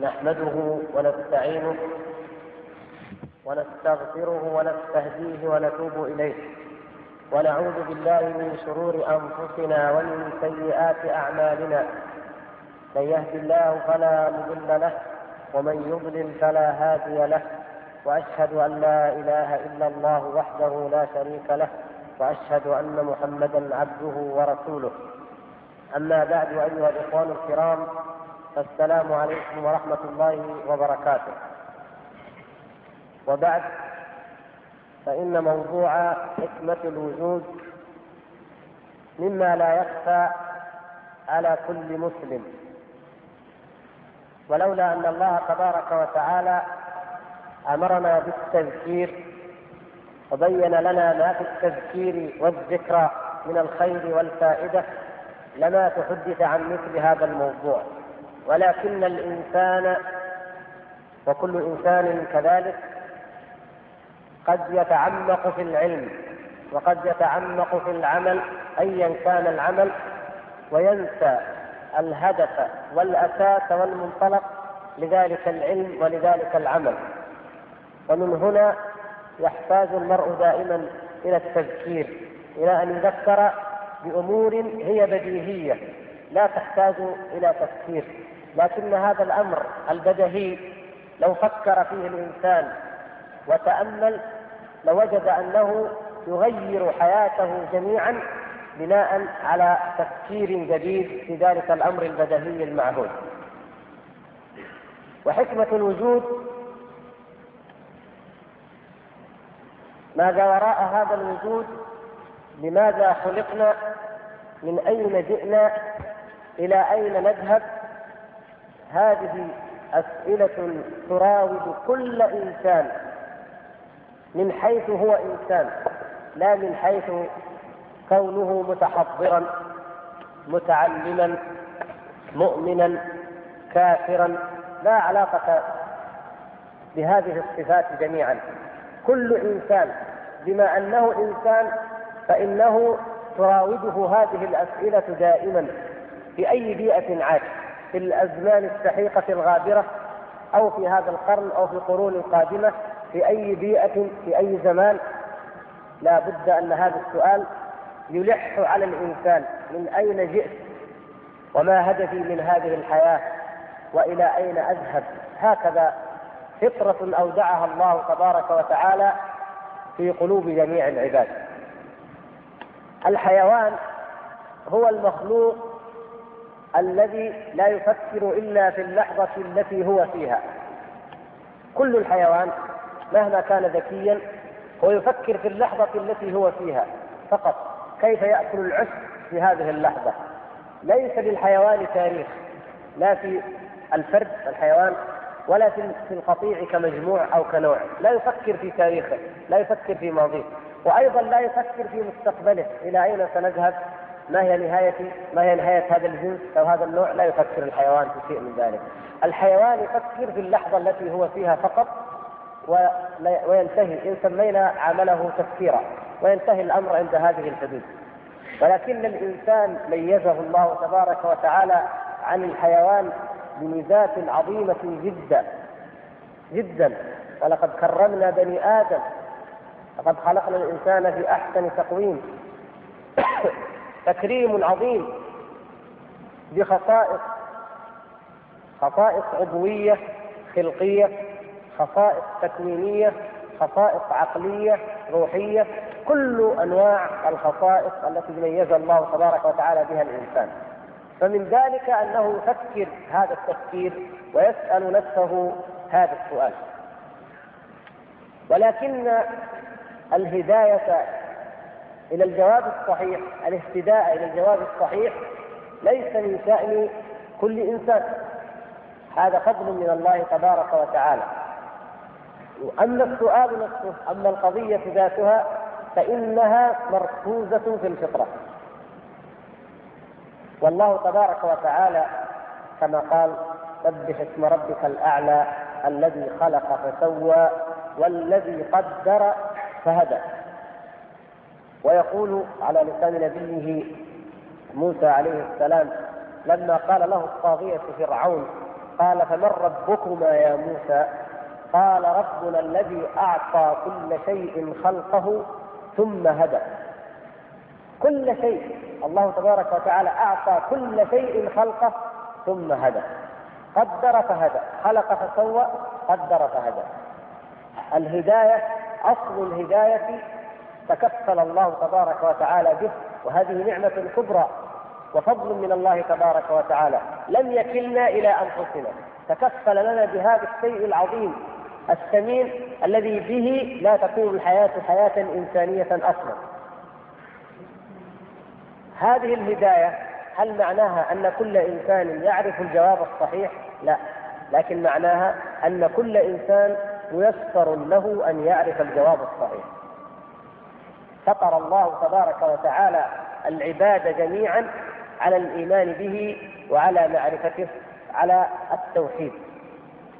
نحمده ونستعينه ونستغفره ونستهديه ونتوب إليه. ونعوذ بالله من شرور أنفسنا ومن سيئات أعمالنا. من يهد الله فلا مضل له ومن يضلل فلا هادي له. وأشهد أن لا إله إلا الله وحده لا شريك له. وأشهد أن محمدا عبده ورسوله. أما بعد أيها الاخوان الكرام السلام عليكم ورحمة الله وبركاته. وبعد فإن موضوع حكمة الوجود مما لا يخفى على كل مسلم. ولولا أن الله تبارك وتعالى أمرنا بالتذكير وبين لنا ما في التذكير والذكرى من الخير والفائدة لما تحدث عن مثل هذا الموضوع. ولكن الإنسان وكل إنسان كذلك قد يتعمق في العلم وقد يتعمق في العمل أيا كان العمل وينسى الهدف والأساس والمنطلق لذلك العلم ولذلك العمل. ومن هنا يحتاج المرء دائما إلى التذكير إلى أن يذكر بأمور هي بديهية لا تحتاج إلى تفكير. لكن هذا الأمر البدهي لو فكر فيه الإنسان وتأمل لوجد أنه يغير حياته جميعا بناء على تفكير جديد في ذلك الأمر البدهي المعهود. وحكمة الوجود ماذا وراء هذا الوجود؟ لماذا خلقنا؟ من أين جئنا؟ إلى أين نذهب؟ هذه أسئلة تراود كل إنسان من حيث هو إنسان لا من حيث كونه متحضرا متعلما مؤمنا كافرا لا علاقة بهذه الصفات جميعا. كل إنسان بما أنه إنسان فإنه تراوده هذه الأسئلة دائما في أي بيئة عاش في الأزمان السحيقة الغابره أو في هذا القرن أو في القرون القادمه في أي بيئة في أي زمان. لا بد أن هذا السؤال يلح على الإنسان. من أين جئت؟ وما هدفي من هذه الحياة؟ وإلى أين أذهب؟ هكذا فطرة أودعها الله تبارك وتعالى في قلوب جميع العباد. الحيوان هو المخلوق الذي لا يفكر إلا في اللحظة التي هو فيها. كل الحيوان مهما كان ذكيا هو يفكر في اللحظة التي هو فيها. فقط كيف يأكل العشب في هذه اللحظة؟ ليس للحيوان تاريخ لا في الفرد الحيوان ولا في القطيع كمجموع أو كنوع. لا يفكر في تاريخه لا يفكر في ماضيه. وأيضا لا يفكر في مستقبله. إلى أين سنذهب؟ ما هي نهاية ما هي نهاية هذا الجنس أو هذا النوع؟ لا يفكر الحيوان في شيء من ذلك. الحيوان يفكر في اللحظة التي هو فيها فقط وينتهي. إن سمينا عمله تفكيرا وينتهي الأمر عند هذه الحدود. ولكن الإنسان ميزه الله تبارك وتعالى عن الحيوان بميزات عظيمة جدا جدا. ولقد كرمنا بني آدم لقد خلقنا الإنسان في أحسن تقويم. تكريم عظيم بخصائص خصائص عضوية خلقية خصائص تكوينية خصائص عقلية روحية كل أنواع الخصائص التي ميز الله تبارك وتعالى بها الإنسان. فمن ذلك أنه يفكر هذا التفكير ويسأل نفسه هذا السؤال. ولكن الهداية إلى الجواب الصحيح الاهتداء إلى الجواب الصحيح ليس من شأن كل إنسان. هذا فضل من الله تبارك وتعالى. أما السؤال نفسه أما القضية ذاتها فإنها مركوزة في الفطرة. والله تبارك وتعالى كما قال سبح اسم ربك الأعلى الذي خلق فسوى والذي قدر فهدى. ويقول على لسان نبيه موسى عليه السلام لما قال له الطاغية فرعون قال فمن ربكما يا موسى؟ قال ربنا الذي أعطى كل شيء خلقه ثم هدى. كل شيء الله تبارك وتعالى أعطى كل شيء خلقه ثم هدى. قدر فهدى خلق فسوى قدر فهدى. الهداية أصل الهداية تكفل الله تبارك وتعالى به وهذه نعمة كبرى وفضل من الله تبارك وتعالى. لم يكلنا إلى أنفسنا. تكفل لنا بهذا الشيء العظيم الثمين الذي به لا تكون الحياة حياة إنسانية أصلا. هذه الهداية هل معناها أن كل إنسان يعرف الجواب الصحيح؟ لا. لكن معناها أن كل إنسان ميسر له أن يعرف الجواب الصحيح. فطر الله تبارك وتعالى العباد جميعا على الإيمان به وعلى معرفته على التوحيد.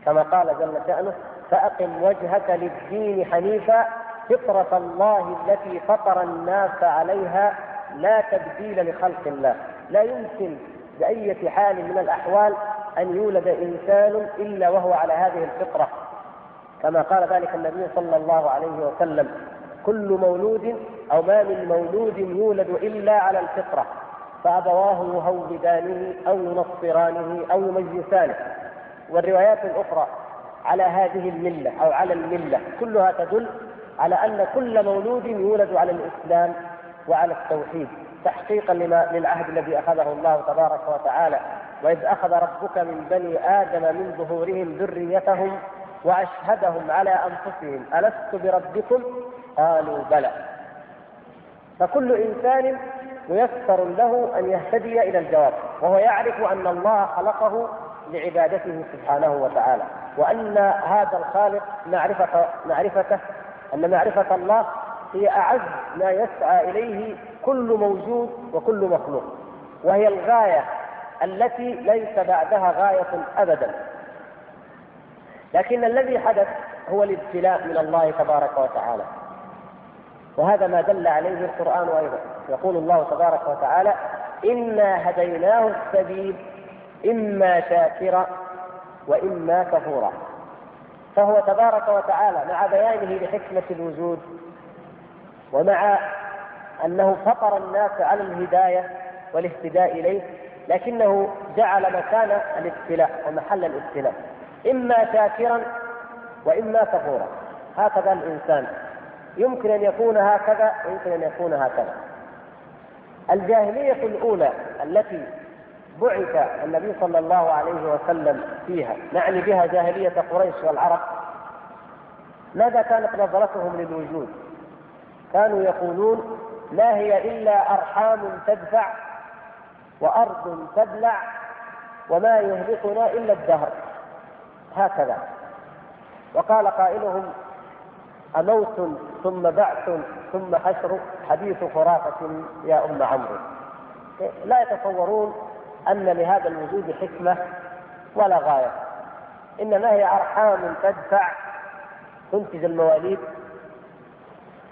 كما قال جل شأنه فأقم وجهك للدين حنيفا فطرة الله التي فطر الناس عليها لا تبديل لخلق الله. لا يمكن بأية حال من الأحوال أن يولد إنسان إلا وهو على هذه الفطرة. كما قال ذلك النبي صلى الله عليه وسلم كل مولود أو ما من مولود يولد إلا على الفطرة فأبواه يهودانه أو ينصرانه أو يمجسانه والروايات الأخرى على هذه الملة أو على الملة كلها تدل على أن كل مولود يولد على الإسلام وعلى التوحيد تحقيقا لما للعهد الذي أخذه الله تبارك وتعالى. وإذ أخذ ربك من بني آدم من ظهورهم ذريتهم وأشهدهم على أنفسهم ألست بربكم؟ قالوا بلى. فكل إنسان ميسر له أن يهتدي إلى الجواب وهو يعرف أن الله خلقه لعبادته سبحانه وتعالى وأن هذا الخالق معرفة معرفته أن معرفة الله هي أعز ما يسعى إليه كل موجود وكل مخلوق وهي الغاية التي ليس بعدها غاية أبدا. لكن الذي حدث هو الابتلاء من الله تبارك وتعالى. وهذا ما دل عليه القرآن أيضا. يقول الله تبارك وتعالى إنا هديناه السبيل إما شاكرا وإما كفورا. فهو تبارك وتعالى مع بيانه لحكمة الوجود ومع أنه فطر الناس على الهداية والاهتداء إليه لكنه جعل مكان الابتلاء ومحل الابتلاء. إما شاكرا وإما كفورا. هكذا الإنسان. يمكن أن يكون هكذا ويمكن أن يكون هكذا. الجاهلية الأولى التي بعث النبي صلى الله عليه وسلم فيها نعني بها جاهلية قريش والعرب ماذا كانت نظرتهم للوجود؟ كانوا يقولون ما هي إلا أرحام تدفع وأرض تبلع وما يهلكنا إلا الدهر. هكذا. وقال قائلهم أموت ثم بعث ثم حشر حديث خرافة يا أم عمرو. لا يتصورون أن لهذا الوجود حكمة ولا غاية. إنما هي أرحام تدفع تنتج المواليد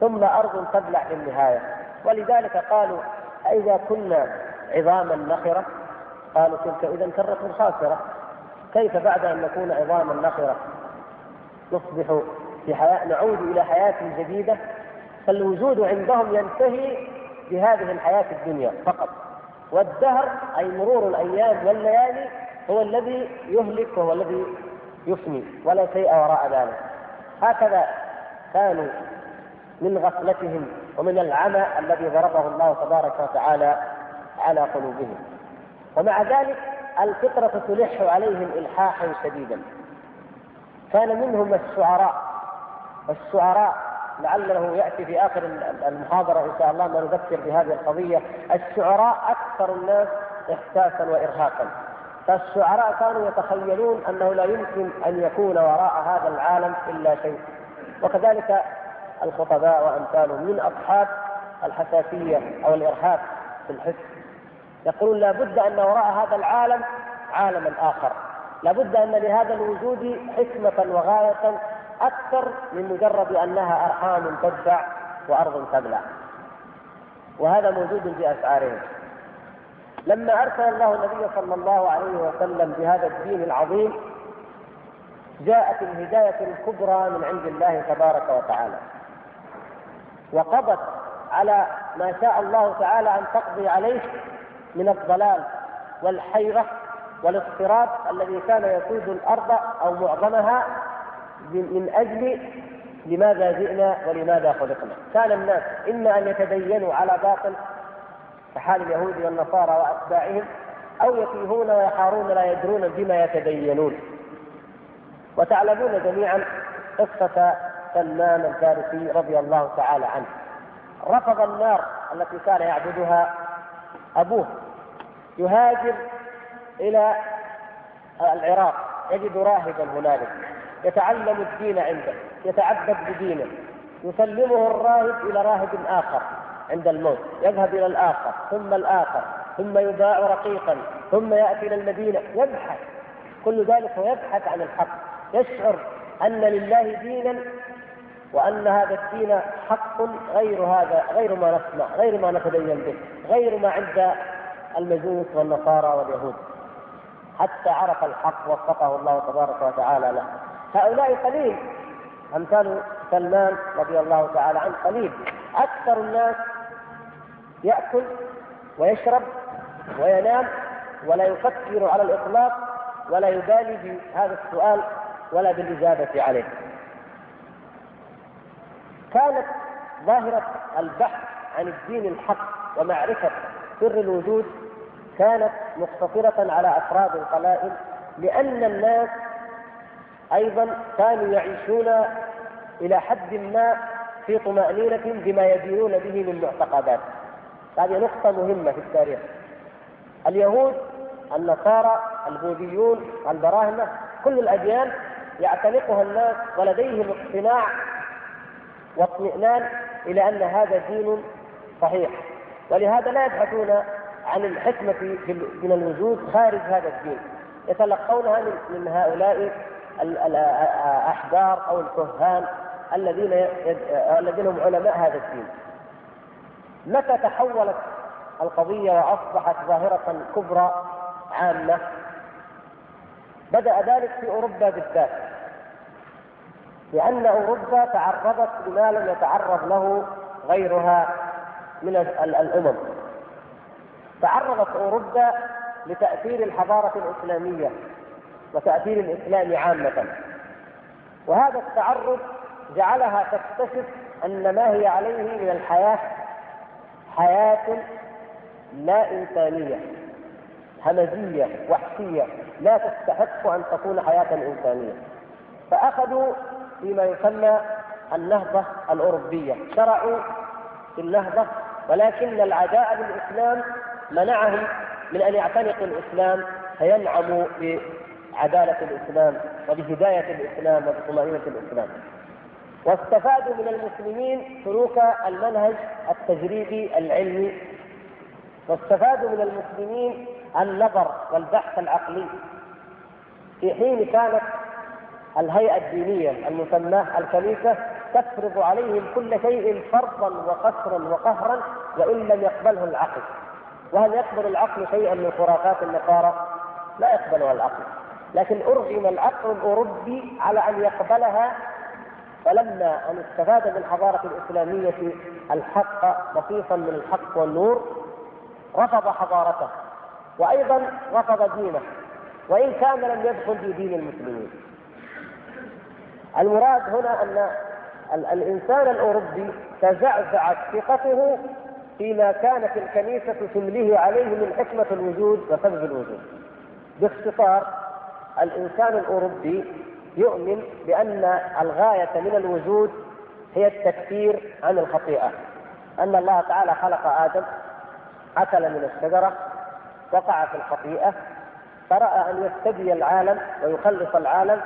ثم أرض تبلع في النهاية ولذلك قالوا أإذا كنا عظاما نخرة؟ قالوا تلك إذا كرة خاسرة. كيف بعد أن نكون عظاما نخرة؟ نصبح في حياة نعود إلى حياة جديدة فالوجود عندهم ينتهي بهذه الحياة الدنيا فقط. والدهر أي مرور الأيام والليالي هو الذي يهلك وهو الذي يفني ولا شيء وراء ذلك. هكذا كانوا من غفلتهم ومن العمى الذي ضربه الله تبارك وتعالى على قلوبهم. ومع ذلك الفطرة تلح عليهم إلحاحا شديدا. كان منهم الشعراء الشعراء لعله يأتي في آخر المحاضرة إن شاء الله ما نذكر بهذه القضية. الشعراء أكثر الناس احساسا وارهاقا. فالشعراء كانوا يتخيلون أنه لا يمكن أن يكون وراء هذا العالم إلا شيء. وكذلك الخطباء وأمثالهم من أصحاب الحساسية أو الإرهاق في الحس. يقولون لا بد أن وراء هذا العالم عالما آخر. لا بد أن لهذا الوجود حكمة وغاية أكثر من مجرد أنها أرحام تدفع وأرض تبلع. وهذا موجود في اشعارهم لما أرسل الله النبي صلى الله عليه وسلم بهذا الدين العظيم جاءت الهداية الكبرى من عند الله تبارك وتعالى. وقضت على ما شاء الله تعالى أن تقضي عليه من الضلال والحيرة والاضطراب الذي كان يسود الأرض أو معظمها من أجل لماذا جئنا ولماذا خلقنا. كان الناس إما أن يتدينوا على باطل كحال اليهود والنصارى وأتباعهم أو يتيهون ويحارون لا يدرون بما يتدينون. وتعلمون جميعا قصة سلمان الفارسي رضي الله تعالى عنه. رفض النار التي كان يعبدها أبوه. يهاجر إلى العراق. يجد راهبا هنالك. يتعلم الدين عنده يتعبد بدينه يسلمه الراهب إلى راهب آخر عند الموت يذهب إلى الآخر ثم الآخر ثم يباع رقيقا ثم يأتي إلى المدينة يبحث. كل ذلك ويبحث عن الحق يشعر أن لله دينا وأن هذا الدين حق غير هذا غير ما نسمع غير ما نتدين به غير ما عند المجوس والنصارى واليهود. حتى عرف الحق وفقه الله تبارك وتعالى له. هؤلاء قليل. امثال سلمان رضي الله تعالى عنه قليل. أكثر الناس يأكل ويشرب وينام ولا يفكر على الإطلاق ولا يبالي بهذا السؤال ولا بالإجابة عليه. كانت ظاهرة البحث عن الدين الحق ومعرفة سر الوجود كانت مقتصرة على أفراد القبائل لأن الناس أيضا كانوا يعيشون إلى حد ما في طمأنينة بما يدينون به من معتقدات. هذه نقطة مهمة في التاريخ. اليهود النصارى البوذيون البراهمة كل الأديان يعتنقها الناس ولديهم اقتناع واطمئنان إلى أن هذا دين صحيح. ولهذا لا يبحثون عن الحكمة من الوجود خارج هذا الدين. يتلقونها من هؤلاء الأحبار أو الكهان الذين الذين هم علماء هذا الدين. متى تحولت القضية وأصبحت ظاهرة كبرى عامة؟ بدأ ذلك في أوروبا بالذات لأن أوروبا تعرضت لما لم يتعرض له غيرها من الأمم. تعرضت أوروبا لتأثير الحضارة الإسلامية. وتأثير الإسلام عامة. وهذا التعرض جعلها تكتشف أن ما هي عليه من الحياة حياة لا إنسانية همجيه وحشية لا تستحق أن تكون حياة إنسانية. فأخذوا فيما يسمى النهضة الأوروبية. شرعوا في النهضة ولكن العداء بالإسلام منعهم من أن يعتنقوا الإسلام فينعموا بعداله الإسلام وبهداية الإسلام وبطمأنينة الإسلام. واستفادوا من المسلمين سلوك المنهج التجريبي العلمي واستفادوا من المسلمين النظر والبحث العقلي في حين كانت الهيئة الدينية المسماة الكنيسة تفرض عليهم كل شيء فرضا وقسرا وقهرا وإن لم يقبله العقل وهل يقبل العقل شيئا من خرافات النصارى؟ لا يقبلها العقل لكن أرغم العقل الأوروبي على أن يقبلها فلما أن استفاد من الحضارة الإسلامية الحق نصيصا من الحق والنور رفض حضارته. وأيضا رفض دينه. وإن كان لم يدخل في دين المسلمين. المراد هنا أن الإنسان الأوروبي تزعزعت ثقته فيما كانت الكنيسة تمليه عليه من حكمة الوجود وسبب الوجود. باختصار الإنسان الأوروبي يؤمن بأن الغاية من الوجود هي التكفير عن الخطيئة. أن الله تعالى خلق آدم أكل من الشجرة وقع في الخطيئة فرأى أن يفتدي العالم ويخلص العالم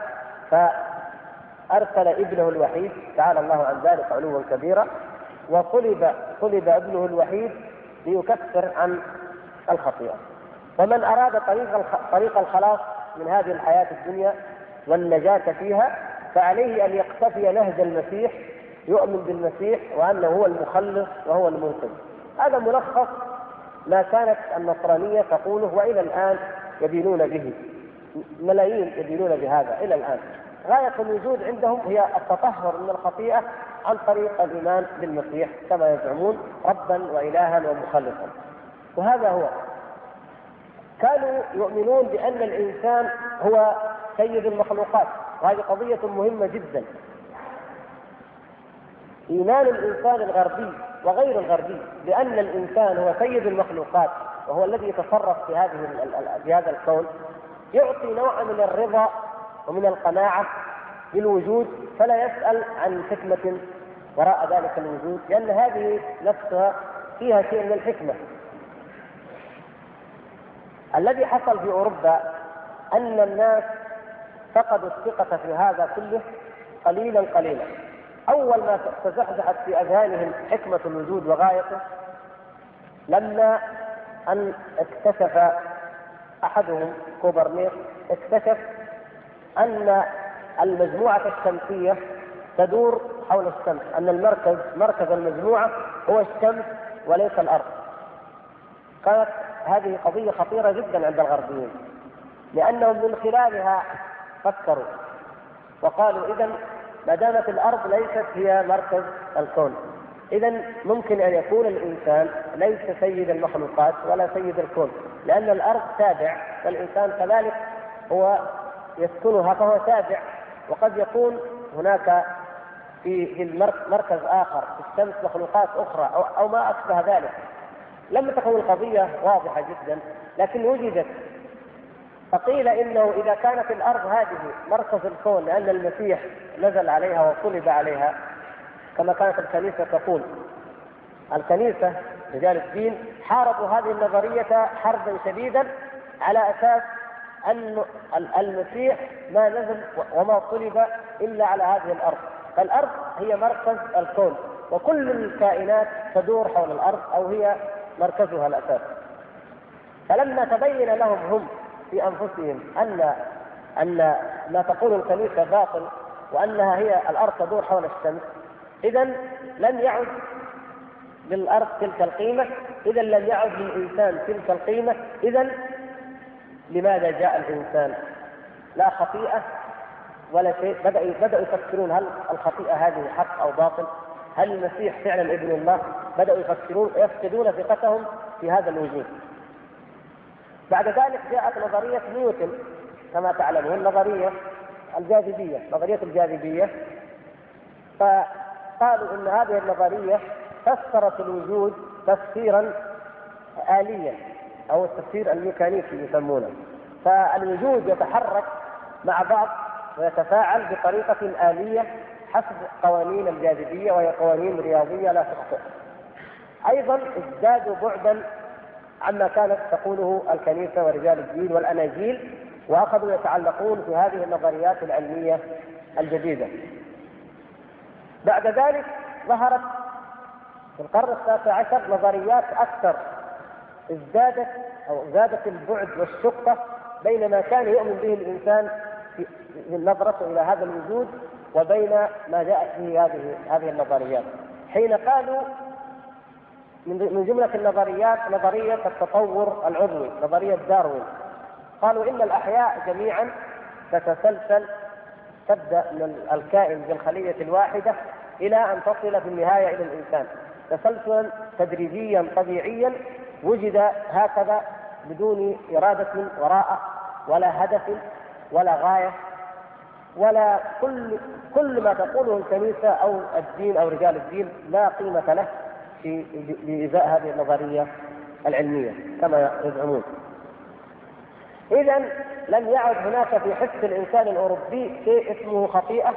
فأرسل ابنه الوحيد تعالى الله عن ذلك علوا كبيرا وطلب طلب ابنه الوحيد ليكفر عن الخطيئة. ومن أراد طريق طريق الخلاص من هذه الحياة الدنيا والنجاة فيها فعليه أن يقتفي نهج المسيح يؤمن بالمسيح وأنه هو المخلص وهو المنقذ. هذا ملخص ما كانت النصرانية تقوله وإلى الآن يدينون به ملايين يدينون بهذا إلى الآن. غاية الوجود عندهم هي التطهر من الخطيئة عن طريق الإيمان بالمسيح كما يزعمون ربا وإلها ومخلصا. وهذا هو كانوا يؤمنون بأن الإنسان هو سيد المخلوقات. وهذه قضية مهمة جدا. إيمان الإنسان الغربي وغير الغربي بأن الإنسان هو سيد المخلوقات وهو الذي يتصرف في هذه في هذا الكون يعطي نوعا من الرضا ومن القناعة بالوجود فلا يسأل عن حكمة وراء ذلك الوجود لأن هذه نفسها فيها شيء من الحكمة. الذي حصل في أوروبا أن الناس فقدوا الثقة في هذا كله قليلا قليلا. أول ما تزحزحت في أذهانهم حكمة الوجود وغايته لما أن اكتشف أحدهم كوبرنيك اكتشف أن المجموعة الشمسية تدور حول الشمس أن المركز مركز المجموعة هو الشمس وليس الأرض. كانت هذه قضية خطيرة جدا عند الغربيين. لأنهم من خلالها فكروا وقالوا إذا ما دامت الأرض ليست هي مركز الكون. إذا ممكن أن يكون الإنسان ليس سيد المخلوقات ولا سيد الكون. لأن الأرض تابع والإنسان كذلك هو يسكنها فهو تابع. وقد يكون هناك في مركز آخر في الشمس مخلوقات أخرى أو ما أشبه ذلك. لم تكن القضية واضحة جدا لكن وجدت. فقيل إنه إذا كانت الأرض هذه مركز الكون لأن المسيح نزل عليها وصلب عليها كما كانت الكنيسة تقول. الكنيسة رجال الدين حاربوا هذه النظرية حربا شديدا على أساس أن المسيح ما نزل وما صلب إلا على هذه الأرض. فالأرض هي مركز الكون وكل الكائنات تدور حول الأرض أو هي مركزها الاساسي فلما تبين لهم هم في أنفسهم ان أن ما تقول الكنيسة باطل وأنها هي الأرض تدور حول الشمس اذا لم يعد للأرض تلك القيمة اذا لم يعد للإنسان تلك القيمة اذا لماذا جاء الإنسان؟ لا خطيئة ولا شيء. بدأوا بدأوا يفكرون هل الخطيئة هذه حق أو باطل؟ هل المسيح فعلا ابن الله؟ بدأوا يفكرون يفقدون ثقتهم في هذا الوجود. بعد ذلك جاءت نظرية نيوتن كما تعلمون النظرية الجاذبية نظرية الجاذبية فقالوا إن هذه النظرية فسرت الوجود تفسيرا آليا أو التفسير الميكانيكي يسمونه فالوجود يتحرك مع بعض ويتفاعل بطريقة آلية حسب قوانين الجاذبية وهي قوانين رياضية لا تخطئ. أيضا ازدادوا بعدا عما كانت تقوله الكنيسة ورجال الدين والأناجيل وأخذوا يتعلقون في هذه النظريات العلمية الجديدة. بعد ذلك ظهرت في القرن التاسع عشر نظريات أكثر. ازدادت أو زادت البعد والشقة بين ما كان يؤمن به الإنسان في نظرته إلى هذا الوجود وبين ما جاءت به هذه هذه النظريات. حين قالوا من جملة النظريات نظرية التطور العضوي نظرية داروين. قالوا إن الأحياء جميعا تتسلسل تبدأ من الكائن بالخلية الواحدة إلى أن تصل في النهاية إلى الإنسان. تسلسلا تدريجيا طبيعيا وجد هكذا بدون إرادة وراءه ولا هدف ولا غاية. ولا كل كل ما تقوله الكنيسة أو الدين أو رجال الدين لا قيمة له في بإزاء هذه النظرية العلمية كما يزعمون. إذا لم يعد هناك في حس الإنسان الأوروبي شيء اسمه خطيئة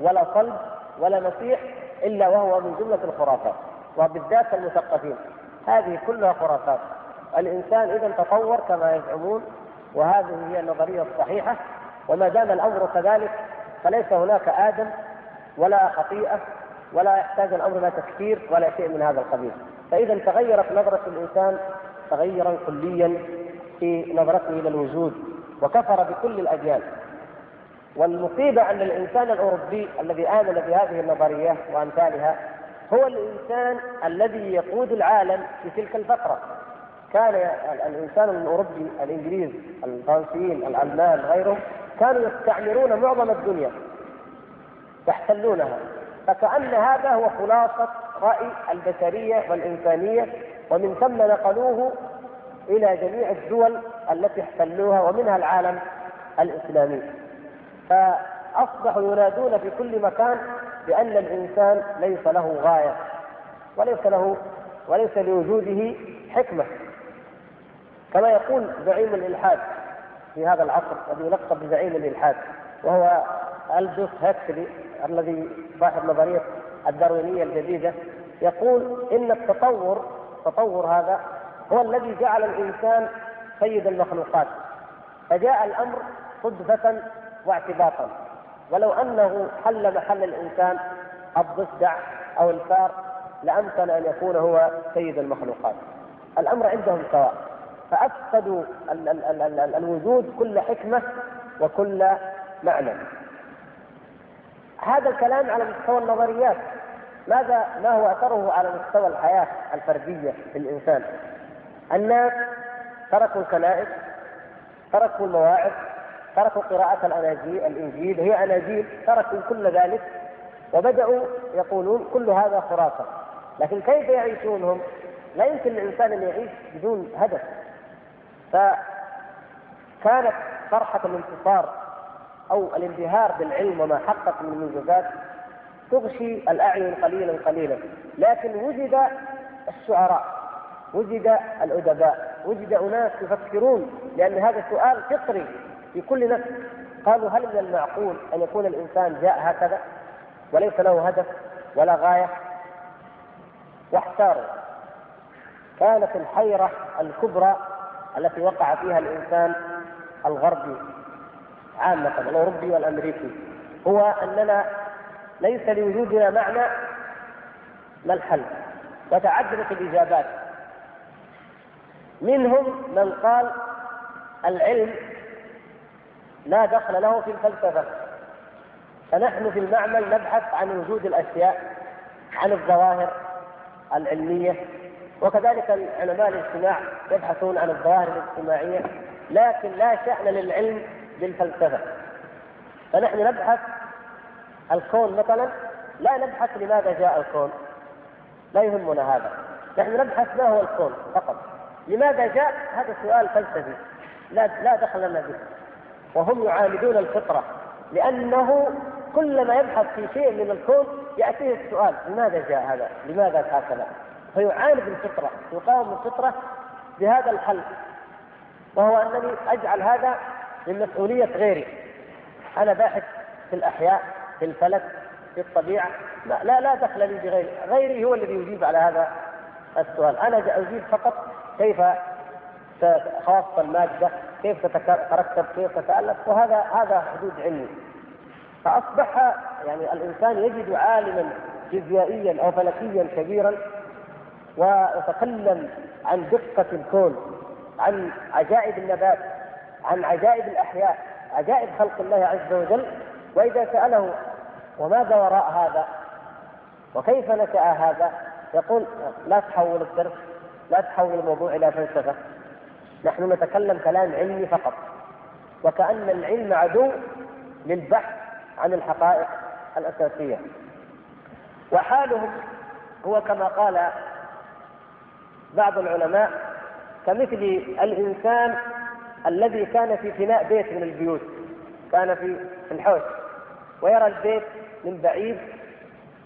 ولا صلب ولا مسيح إلا وهو من جملة الخرافات وبالذات المثقفين. هذه كلها خرافات. الإنسان إذا تطور كما يزعمون وهذه هي النظرية الصحيحة. وما دام الأمر كذلك فليس هناك آدم ولا خطيئة ولا يحتاج الأمر إلى تفكير ولا شيء من هذا القبيل. فإذا تغيرت نظرة الإنسان تغيرا كليا في نظرته إلى الوجود وكفر بكل الاديان والمصيبة أن الإنسان الأوروبي الذي آمن بهذه النظريات وأمثالها هو الإنسان الذي يقود العالم في تلك الفترة. كان الإنسان الأوروبي الإنجليز الفرنسيين الألمان غيرهم كانوا يستعمرون معظم الدنيا يحتلونها فكأن هذا هو خلاصة رأي البشرية والإنسانية ومن ثم نقلوه إلى جميع الدول التي احتلوها ومنها العالم الإسلامي. فأصبحوا ينادون في كل مكان بأن الإنسان ليس له غاية وليس له وليس لوجوده حكمة. كما يقول زعيم الإلحاد في هذا العصر الذي يلقب بزعيم الإلحاد وهو ألدوس هكسلي الذي صاحب نظرية الداروينية الجديدة يقول إن التطور التطور هذا هو الذي جعل الإنسان سيد المخلوقات فجاء الأمر صدفة واعتباطا ولو أنه حل محل الإنسان الضفدع أو الفار لأمكن أن يكون هو سيد المخلوقات. الأمر عندهم سواء. فأفقدوا الوجود كل حكمة وكل معنى. هذا الكلام على مستوى النظريات. ماذا ما هو أثره على مستوى الحياة الفردية للانسان الناس تركوا الكنائس تركوا المواعظ تركوا قراءة الأناجيل الإنجيل هي أناجيل تركوا كل ذلك وبدأوا يقولون كل هذا خرافة. لكن كيف يعيشون هم؟ لا يمكن للإنسان أن يعيش بدون هدف. فكانت فرحة الانتصار أو الانبهار بالعلم وما حقق من منجزات تغشي الأعين قليلا قليلا. لكن وجد الشعراء وجد الأدباء وجد أناس يفكرون لأن هذا سؤال فطري في كل نفس. قالوا هل من المعقول أن يكون الإنسان جاء هكذا؟ وليس له هدف ولا غاية. واحتاروا. كانت الحيرة الكبرى التي وقع فيها الإنسان الغربي عامة الأوروبي والأمريكي هو أننا ليس لوجودنا معنى ما الحل؟ وتعددت الإجابات. منهم من قال العلم لا دخل له في الفلسفة فنحن في المعمل نبحث عن وجود الأشياء عن الظواهر العلمية وكذلك علماء الاجتماع يبحثون عن الظواهر الاجتماعية لكن لا شأن للعلم بالفلسفة. فنحن نبحث الكون مثلا لا نبحث لماذا جاء الكون. لا يهمنا هذا. نحن نبحث ما هو الكون فقط. لماذا جاء؟ هذا سؤال فلسفي. لا لا دخل لنا به. وهم يعاندون الفطرة لأنه كلما يبحث في شيء من الكون يأتيه السؤال لماذا جاء هذا؟ لماذا هكذا؟ فيعاند الفطره يقاوم الفطره بهذا الحل وهو أنني أجعل هذا من مسؤولية غيري. أنا باحث في الأحياء في الفلك في الطبيعة. لا لا, لا دخل لي بغيري. غيري هو الذي يجيب على هذا السؤال. أنا أجيب فقط كيف خاصة المادة كيف تتركب كيف تتألف وهذا هذا حدود علمي. فأصبح يعني الإنسان يجد عالما فيزيائيا أو فلكيا كبيرا ويتكلم عن دقة الكون عن عجائب النبات عن عجائب الأحياء عجائب خلق الله عز وجل. وإذا سأله وماذا وراء هذا؟ وكيف نشأ هذا؟ يقول لا تحول الدرس لا تحول الموضوع إلى فلسفة. نحن نتكلم كلام علمي فقط. وكأن العلم عدو للبحث عن الحقائق الأساسية. وحالهم هو كما قال بعض العلماء كمثل الإنسان الذي كان في فناء بيت من البيوت كان في الحوش ويرى البيت من بعيد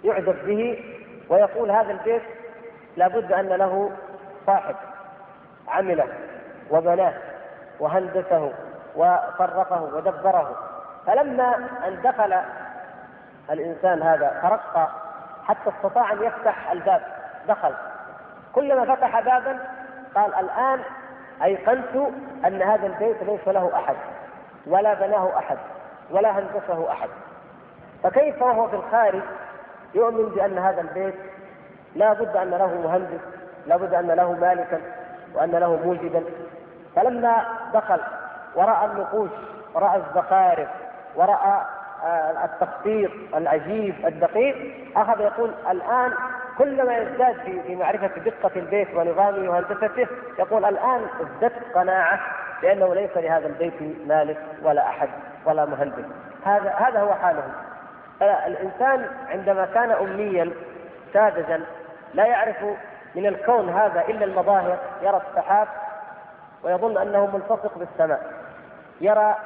يعجب به ويقول هذا البيت لابد أن له صاحب عمله وبناه وهندسه وصرفه ودبره. فلما أن دخل الإنسان هذا ترقى حتى استطاع أن يفتح الباب دخل. كلما فتح بابا قال الآن أيقنت أن هذا البيت ليس له أحد ولا بناه أحد ولا هندسه أحد. فكيف وهو في الخارج يؤمن بأن هذا البيت لا بد أن له مهندس لا بد أن له مالكا وأن له موجدا؟ فلما دخل ورأى النقوش ورأى الزخارف ورأى آه، التخطيط العجيب الدقيق أخذ يقول الآن كلما يزداد في معرفة دقة البيت ونظامه وهندسته يقول الآن ازددت قناعة بأنه ليس لهذا البيت مالك ولا أحد ولا مهندس. هذا هذا هو حاله الإنسان عندما كان أميا ساذجا لا يعرف من الكون هذا إلا المظاهر يرى السحاب ويظن أنه ملتصق بالسماء. يرى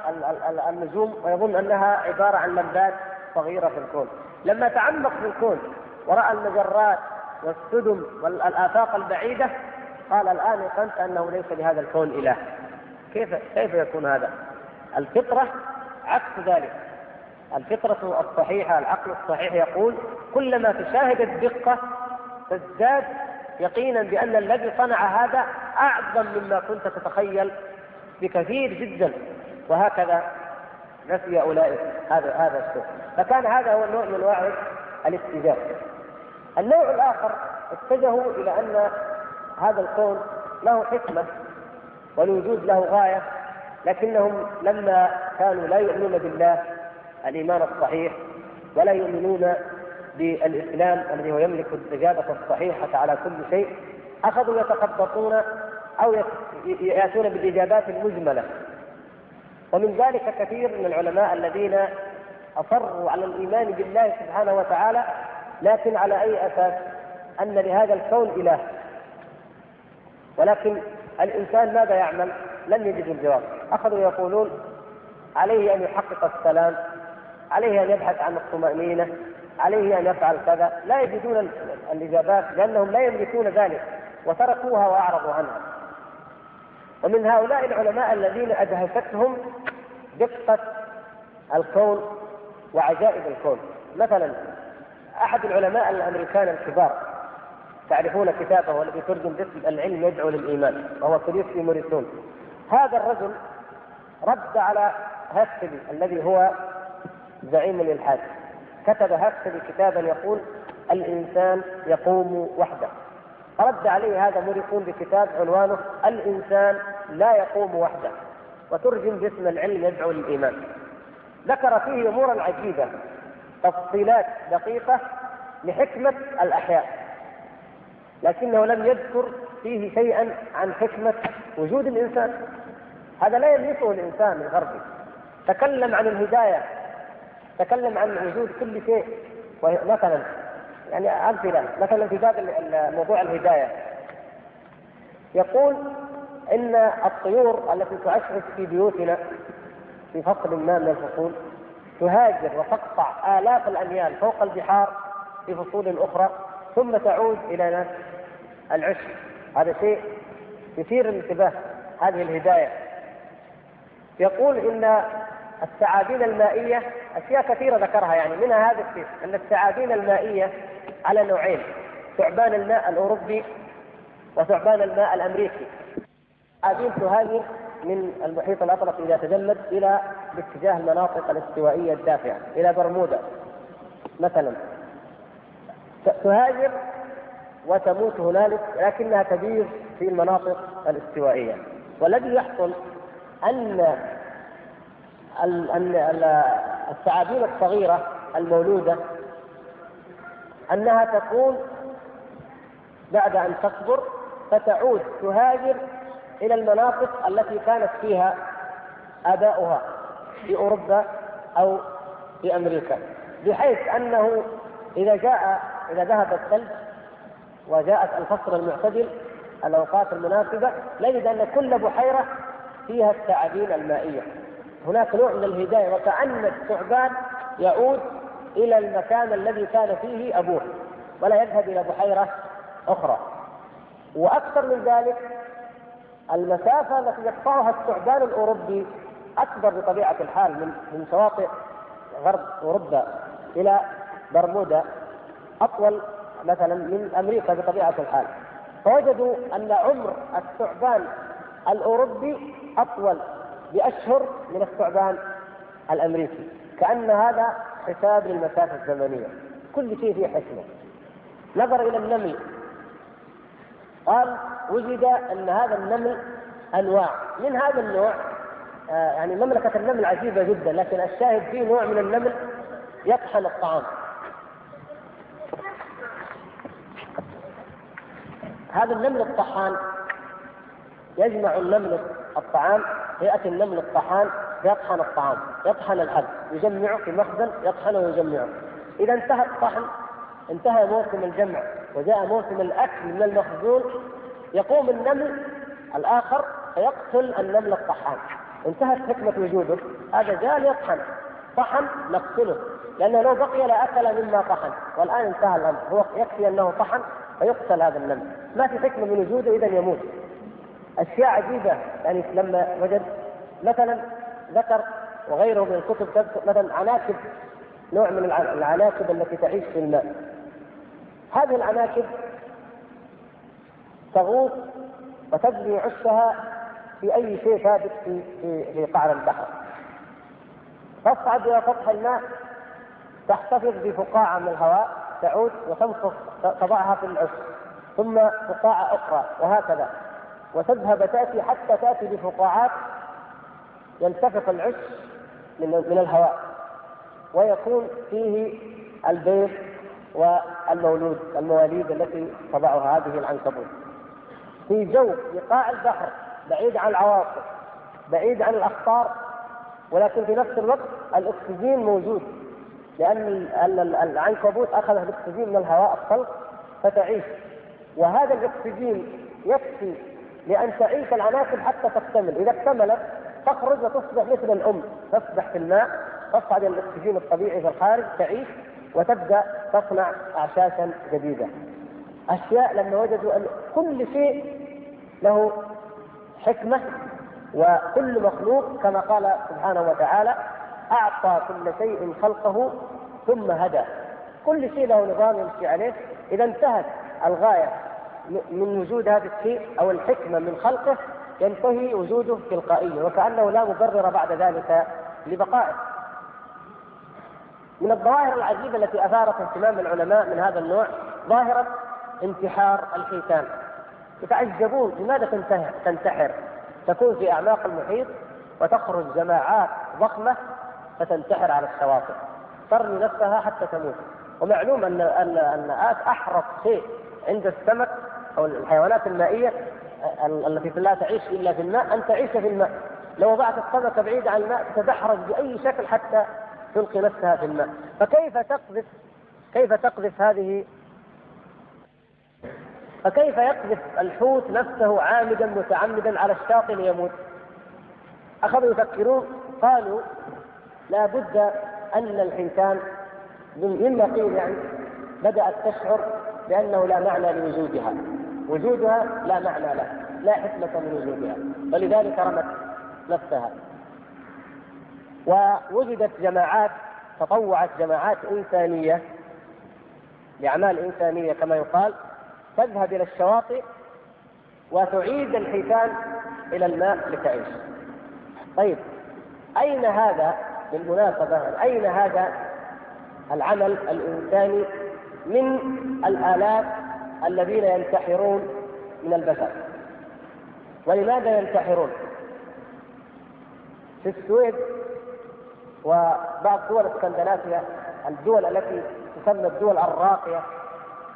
النجوم ويظن أنها عبارة عن لمبات صغيرة في الكون. لما تعمق في الكون ورأى المجرات والسدم والآفاق البعيدة قال الآن ايقنت أنه ليس لهذا الكون إله. كيف كيف يكون هذا؟ الفطرة عكس ذلك. الفطرة الصحيحة العقل الصحيح يقول كلما تشاهد الدقة تزداد يقينا بأن الذي صنع هذا أعظم مما كنت تتخيل بكثير جدا. وهكذا نفي أولئك. هذا هذا الشيء. فكان هذا هو النوع من أنواع الاتجاه النوع الآخر اتجهوا إلى أن هذا الكون له حكمة والوجود له غاية لكنهم لما كانوا لا يؤمنون بالله الإيمان الصحيح ولا يؤمنون بالإسلام الذي هو يملك الإجابة الصحيحة على كل شيء أخذوا يتخبطون أو يأتون بالإجابات المجملة. ومن ذلك كثير من العلماء الذين أصروا على الإيمان بالله سبحانه وتعالى لكن على أي أساس؟ أن لهذا الكون إله. ولكن الإنسان ماذا يعمل؟ لم يجدوا الجواب. أخذوا يقولون عليه أن يحقق السلام عليه أن يبحث عن الطمأنينة عليه أن يفعل كذا. لا يجدون الإجابات لأنهم لا يملكون ذلك وتركوها وأعرضوا عنها. ومن هؤلاء العلماء الذين أدهشتهم دقة الكون وعجائب الكون. مثلا أحد العلماء الأمريكان الكبار تعرفون كتابه والذي ترجم باسم العلم يدعو للإيمان وهو كريستي موريسون. هذا الرجل رد على هاكسلي الذي هو زعيم الإلحاد كتب هاكسلي كتابا يقول الإنسان يقوم وحده رد عليه هذا موريسون بكتاب عنوانه الإنسان لا يقوم وحده وترجم باسم العلم يدعو للإيمان. ذكر فيه أمورا عجيبة. تفصيلات دقيقة لحكمة الأحياء لكنه لم يذكر فيه شيئا عن حكمة وجود الإنسان. هذا لا يملكه الإنسان الغربي تكلم عن الهداية تكلم عن وجود كل شيء مثلا يعني أمثلة مثلا في باب موضوع الهداية. يقول إن الطيور التي تعشعش في بيوتنا في فصل ما من الفصول تهاجر وتقطع آلاف الأميال فوق البحار في فصول أخرى ثم تعود إلى نفس العشق هذا شيء يثير الانتباه هذه الهداية. يقول إن الثعابين المائية أشياء كثيرة ذكرها يعني منها هذا الشيء أن الثعابين المائية على نوعين ثعبان الماء الأوروبي وثعبان الماء الأمريكي. ثعابين تهاجر من المحيط الأطلسي إذا تجمد إلى باتجاه المناطق الاستوائية الدافئة إلى برمودا مثلا. تهاجر وتموت هنالك لكنها تبيض في المناطق الاستوائية. والذي يحصل أن الثعابين الصغيرة المولودة أنها تكون بعد أن تكبر فتعود تهاجر إلى المناطق التي كانت فيها آباؤها في أوروبا أو في أمريكا بحيث أنه إذا جاء إذا ذهب الثلج وجاءت الفصل المعتدل الأوقات المناسبة نجد أن كل بحيرة فيها الثعابين المائية. هناك نوع من الهداية وكأن الثعبان يعود إلى المكان الذي كان فيه أبوه ولا يذهب إلى بحيرة أخرى. وأكثر من ذلك المسافة التي يقطعها الثعبان الأوروبي أكبر بطبيعة الحال من من شواطئ غرب أوروبا إلى برمودا أطول مثلا من أمريكا بطبيعة الحال. فوجدوا أن عمر الثعبان الأوروبي أطول بأشهر من الثعبان الأمريكي كأن هذا حساب للمسافة الزمنية. كل شيء فيه حكمة. نظر إلى النمل قال وجد أن هذا النمل أنواع. من هذا النوع آه يعني مملكة النمل عجيبة جدا لكن الشاهد فيه نوع من النمل يطحن الطعام. هذا النمل الطحان يجمع النمل الطعام هيئة النمل الطحان يطحن الطعام يطحن الحب يجمعه في مخزن يطحنه ويجمعه. إذا انتهى الطحن انتهى موسم الجمع. وجاء موسم الأكل من المخزون يقوم النمل الآخر فيقتل النمل الطحان. انتهت حكمة وجوده. هذا جاء ليطحن. طحن نقتله. لأنه لو بقي لأكل مما طحن. والآن انتهى الأمر. هو يكفي أنه طحن فيقتل هذا النمل. ما في حكمة من وجوده إذا يموت. أشياء عجيبة. يعني لما وجد مثلا ذكر وغيره من الكتب مثلا عناكب نوع من العناكب التي تعيش في الماء. هذه العناكب تغوص وتجري عشها في أي شيء ثابت في في في قعر البحر. تصعد إلى سطح الماء تحتفظ بفقاعة من الهواء تعود وتنفخ تضعها في العش ثم فقاعة أخرى وهكذا. وتذهب تأتي حتى تأتي بفقاعات ينتفخ العش من من الهواء ويكون فيه البيض والمولود المواليد التي تضعها هذه العنكبوت. في جو لقاع البحر بعيد عن العواصف بعيد عن الأخطار ولكن في نفس الوقت الأكسجين موجود. لأن العنكبوت اخذ الأكسجين من الهواء الطلق فتعيش. وهذا الأكسجين يكفي لأن تعيش العناكب حتى تكتمل. إذا اكتملت تخرج وتصبح مثل الأم. تسبح في الماء تصعد الأكسجين الطبيعي في الخارج تعيش. وتبدأ تصنع اعشاشا جديدة. أشياء لما وجدوا أن كل شيء له حكمة وكل مخلوق كما قال سبحانه وتعالى أعطى كل شيء خلقه ثم هدى. كل شيء له نظام يمشي عليه. إذا انتهت الغاية من وجود هذا الشيء أو الحكمة من خلقه ينتهي وجوده تلقائيا وكأنه لا مبرر بعد ذلك لبقائه. من الظواهر العجيبة التي أثارت اهتمام العلماء من هذا النوع ظاهرة انتحار الحيتان. يتعجبون لماذا تنتحر تنتحر؟ تكون في أعماق المحيط وتخرج جماعات ضخمة فتنتحر على الشواطئ. ترمي نفسها حتى تموت. ومعلوم ان ان أن احرص شيء عند السمك أو الحيوانات المائية التي لا تعيش إلا في الماء أن تعيش في الماء. لو وضعت السمكة بعيده عن الماء تتدحرج بأي شكل حتى تلقي نفسها في الماء. فكيف تقذف؟ كيف تقذف هذه؟ فكيف يقذف الحوت نفسه عامدا متعمدا على الشاطئ ليموت؟ أخذوا يفكرون قالوا لا بد أن الحيتان مما قيل يعني بدأت تشعر بأنه لا معنى لوجودها. وجودها لا معنى له لا حكمة من وجودها. ولذلك رمت نفسها. ووجدت جماعات تطوعت جماعات إنسانية لأعمال إنسانية كما يقال تذهب إلى الشواطئ وتعيد الحيتان إلى الماء لتعيش. طيب أين هذا بالمناسبة أين هذا العمل الإنساني من الالاف الذين ينتحرون من البشر ولماذا ينتحرون؟ في السويد وبعض دول اسكندنافيا الدول التي تسمى الدول الراقية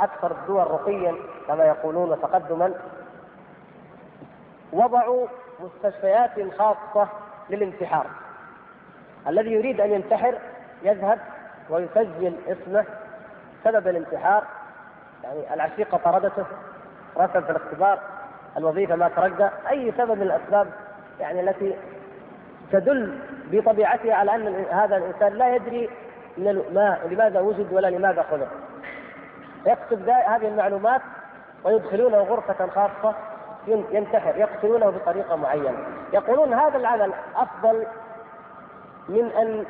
أكثر الدول رقيا كما يقولون وتقدما وضعوا مستشفيات خاصة للانتحار. الذي يريد أن ينتحر يذهب ويسجل اسمه سبب الانتحار يعني العشيقة طردته رسب في الاختبار الوظيفة ما ترقى أي سبب من الأسباب يعني التي تدل بطبيعتها على أن هذا الإنسان لا يدري ما لماذا وجد ولا لماذا خلق. يكتب هذه المعلومات ويدخلونه غرفة خاصة ينتحر يقتلونه بطريقة معينة. يقولون هذا العمل أفضل من أن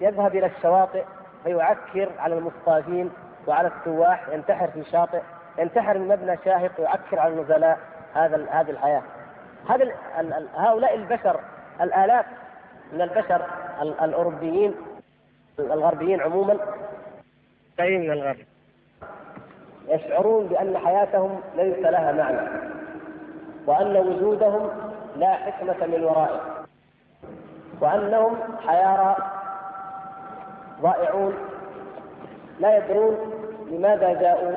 يذهب إلى الشواطئ فيعكر على المصطادين وعلى السواح ينتحر في شاطئ ينتحر من مبنى شاهق ويعكر على النزلاء. هذا هذه الحياة. هذا هؤلاء البشر الآلاف من البشر الأوروبيين الغربيين عموما. جايين من الغرب؟ يشعرون بأن حياتهم ليس لها معنى وأن وجودهم لا حكمة من ورائه وأنهم حيارى ضائعون لا يدرون لماذا جاءوا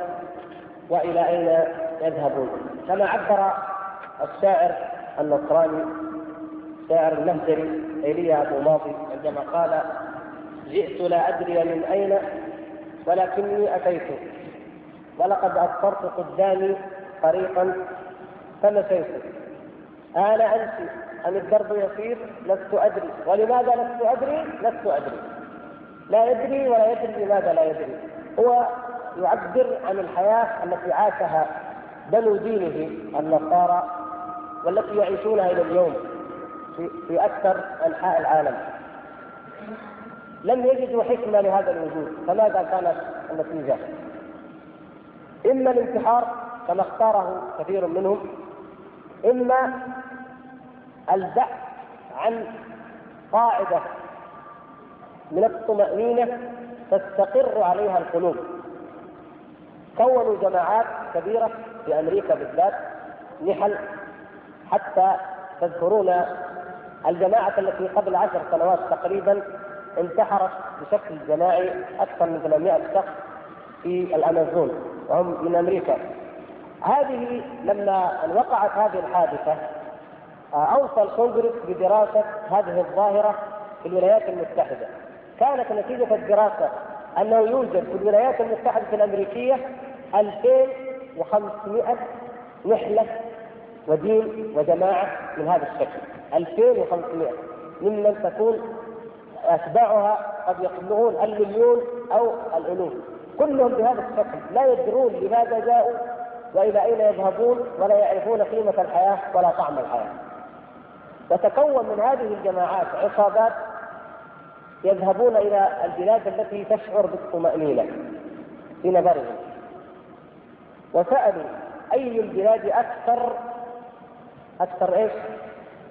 وإلى أين يذهبون. كما عبر الشاعر النصراني شاعر المهجري ايليا أبو ماضي عندما قال جئت لا أدري من أين ولكني أتيت ولقد ابصرت قدامي طريقا فمشيت أنا امشي أم الدرب يسير؟ لست أدري. ولماذا لست أدري؟ لست أدري. لا يدري ولا يدري لماذا لا يدري. هو يعبر عن الحياة التي عاشها بنو دينه النصارى والتي يعيشونها إلى اليوم. في, في أكثر أنحاء العالم لم يجدوا حكمة لهذا الوجود فماذا كانت النتيجة؟ إما الانتحار كما اختاره كثير منهم إما البحث عن قاعدة من الطمأنينة تستقر عليها القلوب كونوا جماعات كبيرة في أمريكا بالذات نحل حتى تذكرون الجماعة التي قبل عشر سنوات تقريبا انتحرت بشكل جماعي أكثر من 800 شخص في الأمازون وهم من أمريكا. هذه لما وقعت هذه الحادثة أوصى الكونغرس بدراسة هذه الظاهرة في الولايات المتحدة. كانت نتيجة الدراسة أنه يوجد في الولايات المتحدة الأمريكية 2500 نحلة ودين وجماعة من هذا الشكل. 2500 ممن تكون أتباعها قد يبلغون المليون أو الألوف كلهم بهذا الشكل لا يدرون لماذا جاءوا وإلى أين يذهبون ولا يعرفون قيمة الحياة ولا طعم الحياة. وتكون من هذه الجماعات عصابات يذهبون إلى البلاد التي تشعر بالطمانينه في نظرهم. وسألوا أي البلاد أكثر أكثر إيش؟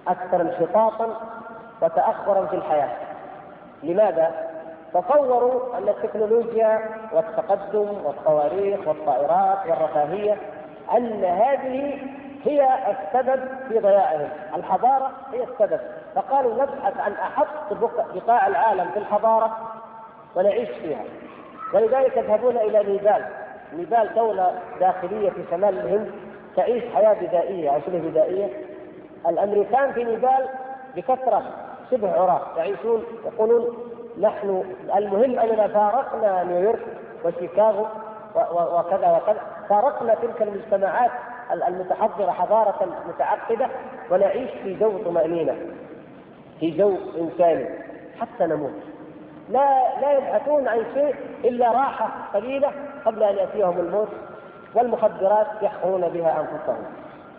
أكثر انحطاطا وتاخرا في الحياة. لماذا؟ تصوروا أن التكنولوجيا والتقدم والصواريخ والطائرات والرفاهية أن هذه هي السبب في ضياعهم، الحضارة هي السبب، فقالوا نبحث عن أحط بقاع العالم في الحضارة ونعيش فيها. ولذلك يذهبون إلى نيبال، نيبال دولة داخلية في شمال الهند تعيش حياة بدائيه أو شبه بدائيه. الأمريكان في نيبال بكثرة شبه عراة يعيشون يقولون نحن المهم أننا فارقنا نيويورك وشيكاغو وكذا وكذا. فارقنا تلك المجتمعات المتحضرة حضارة متعقدة ونعيش في جو طمأنينة في جو إنساني حتى نموت. لا لا يبحثون عن شيء إلا راحة قليلة قبل أن يأتيهم الموت والمخدرات يحقرون بها أنفسهم.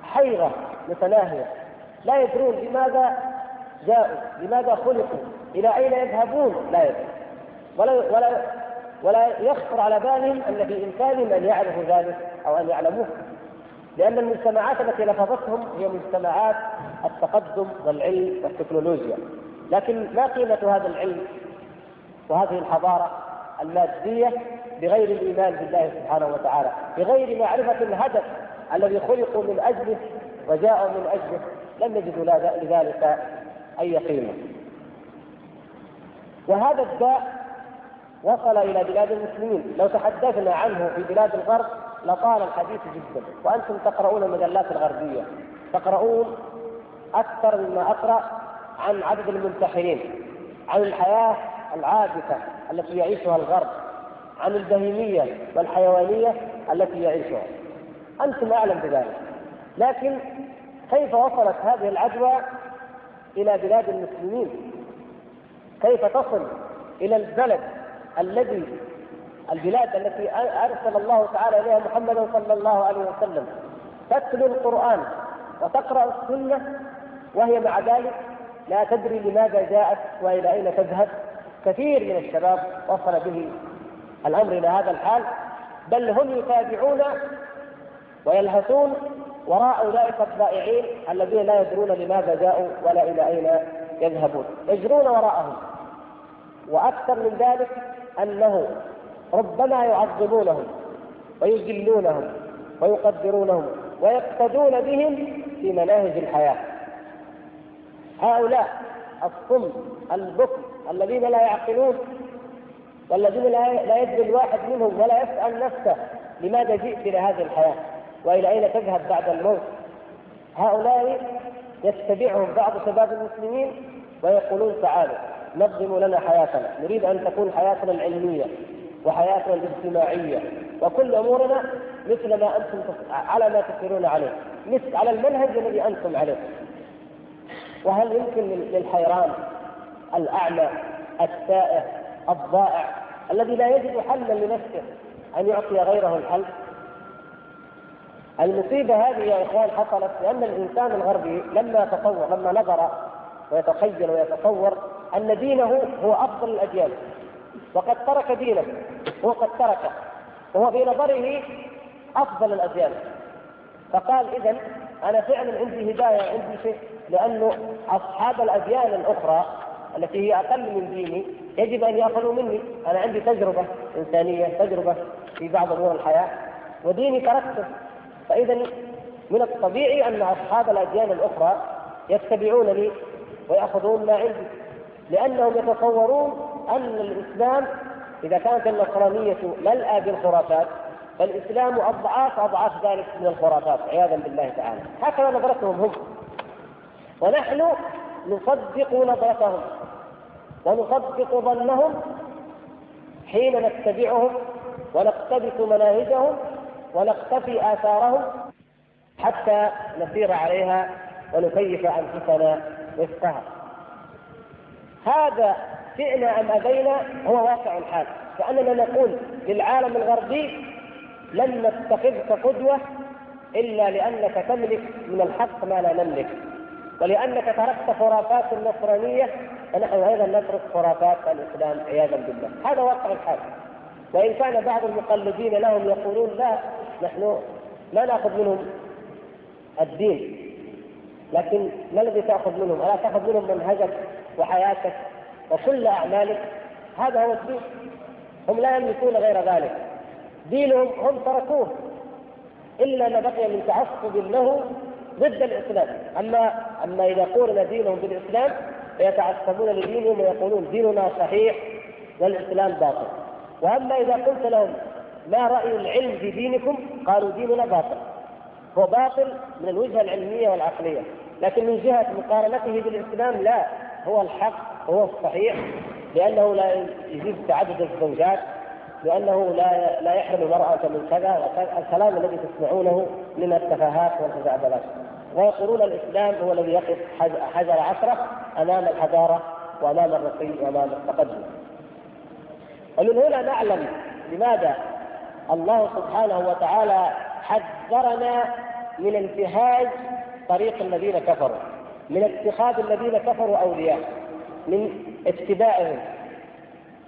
حيرة متناهية. لا يدرون لماذا جاءوا لماذا خلقوا إلى أين يذهبون؟ لا يدري ولا ولا ولا يخطر على بالهم أن في امكانهم ان يعرفوا ذلك أو أن يعلموه. لأن المجتمعات التي لفظتهم هي مجتمعات التقدم والعلم والتكنولوجيا. لكن ما قيمة هذا العلم وهذه الحضارة المادية بغير الإيمان بالله سبحانه وتعالى بغير معرفة الهدف الذي خلقوا من أجله وجاءوا من أجله؟ لم يجدوا لذلك أي قيمة. وهذا الداء وصل إلى بلاد المسلمين. لو تحدثنا عنه في بلاد الغرب لطال الحديث جدا. وأنتم تقرؤون المجلات الغربية. تقرؤون أكثر مما أقرأ عن عدد المنتحرين عن الحياة العابثه التي يعيشها الغرب عن البهيمية والحيوانية التي يعيشها. أنتم أعلم بذلك. لكن كيف وصلت هذه العدوى إلى بلاد المسلمين؟ كيف تصل إلى البلد الذي البلاد التي أرسل الله تعالى إليها محمدا صلى الله عليه وسلم؟ تتلو القرآن وتقرأ السنة وهي مع ذلك لا تدري لماذا جاءت وإلى أين تذهب؟ كثير من الشباب وصل به الأمر إلى هذا الحال بل هم يتابعون ويلهثون وراء أولئك الضائعين الذين لا يدرون لماذا جاءوا ولا إلى أين يذهبون. يجرون وراءهم. وأكثر من ذلك أنه ربما يعظمونهم ويجلونهم ويقدرونهم ويقتدون بهم في مناهج الحياة. هؤلاء الصم البكم الذين لا يعقلون والذين لا يدري الواحد منهم ولا يسأل نفسه لماذا جئت إلى هذه الحياة. وإلى أين تذهب بعد الموت؟ هؤلاء يتبعهم بعض شباب المسلمين ويقولون تعالوا نظموا لنا حياتنا نريد أن تكون حياتنا العلمية وحياتنا الاجتماعية وكل أمورنا مثل ما أنتم على ما تسيرون عليه مثل على المنهج الذي أنتم عليه. وهل يمكن للحيران الأعمى التائه الضائع الذي لا يجد حلا لنفسه أن يعطي غيره الحل؟ المصيبة هذه يا إخوان حصلت لأن الإنسان الغربي لما تصور لما نظر ويتخيل ويتصور أن دينه هو أفضل الأديان وقد ترك دينه هو قد تركه. وهو في نظره أفضل الأديان فقال إذا أنا فعلا عندي هداية عندي شيء لأنه أصحاب الأديان الأخرى التي هي أقل من ديني يجب أن يأخذوا مني. أنا عندي تجربة إنسانية تجربة في بعض أمور الحياة. وديني تركته. فإذا من الطبيعي أن أصحاب الأديان الأخرى يتبعونني ويأخذون ما عندي لأنهم يتصورون أن الإسلام إذا كانت النصرانية ملأى بالخرافات فالإسلام أضعاف أضعاف ذلك من الخرافات عياذا بالله تعالى. هكذا نظرتهم هم. ونحن نصدق نظرتهم ونصدق ظنهم حين نتبعهم ونقتبس مناهجهم ونقتفي آثارهم حتى نسير عليها ونكيف أنفسنا وفقها. هذا شئنا أم أبينا هو واقع الحال. كأننا نقول للعالم الغربي لن نتخذك قدوة إلا لأنك تملك من الحق ما لا نملك. ولأنك تركت خرافات النصرانية فنحن أيضا نترك خرافات الإسلام عياذا بالله. هذا واقع الحال. وإن كان بعض المقلدين لهم يقولون لا نحن لا ناخذ منهم الدين لكن ما الذي تاخذ منهم؟ ألا تاخذ منهم منهجك وحياتك وكل أعمالك؟ هذا هو الدين. هم لا يملكون غير ذلك. دينهم هم تركوه إلا ما بقي من تعصب له ضد الإسلام. أما أما إذا قورن دينهم بالإسلام فيتعصبون لدينهم ويقولون ديننا صحيح والإسلام باطل. وأما إذا قلت لهم ما رأي العلم في دينكم قالوا ديننا باطل. هو باطل من الوجهة العلمية والعقلية. لكن من جهة مقارنته بالإسلام لا. هو الحق هو الصحيح لأنه لا يجيز تعدد الزوجات لأنه لا لا يحرم المرأة من كذا الكلام الذي تسمعونه من التفاهات والخزعبلات ويقولون الإسلام هو الذي يقف حجر عشرة أمام الحضاره وأمام الرقي وأمام التقدم. ومن هنا نعلم لماذا الله سبحانه وتعالى حذرنا من انتهاج طريق الذين كفروا من اتخاذ الذين كفروا أولياء من اتباعهم.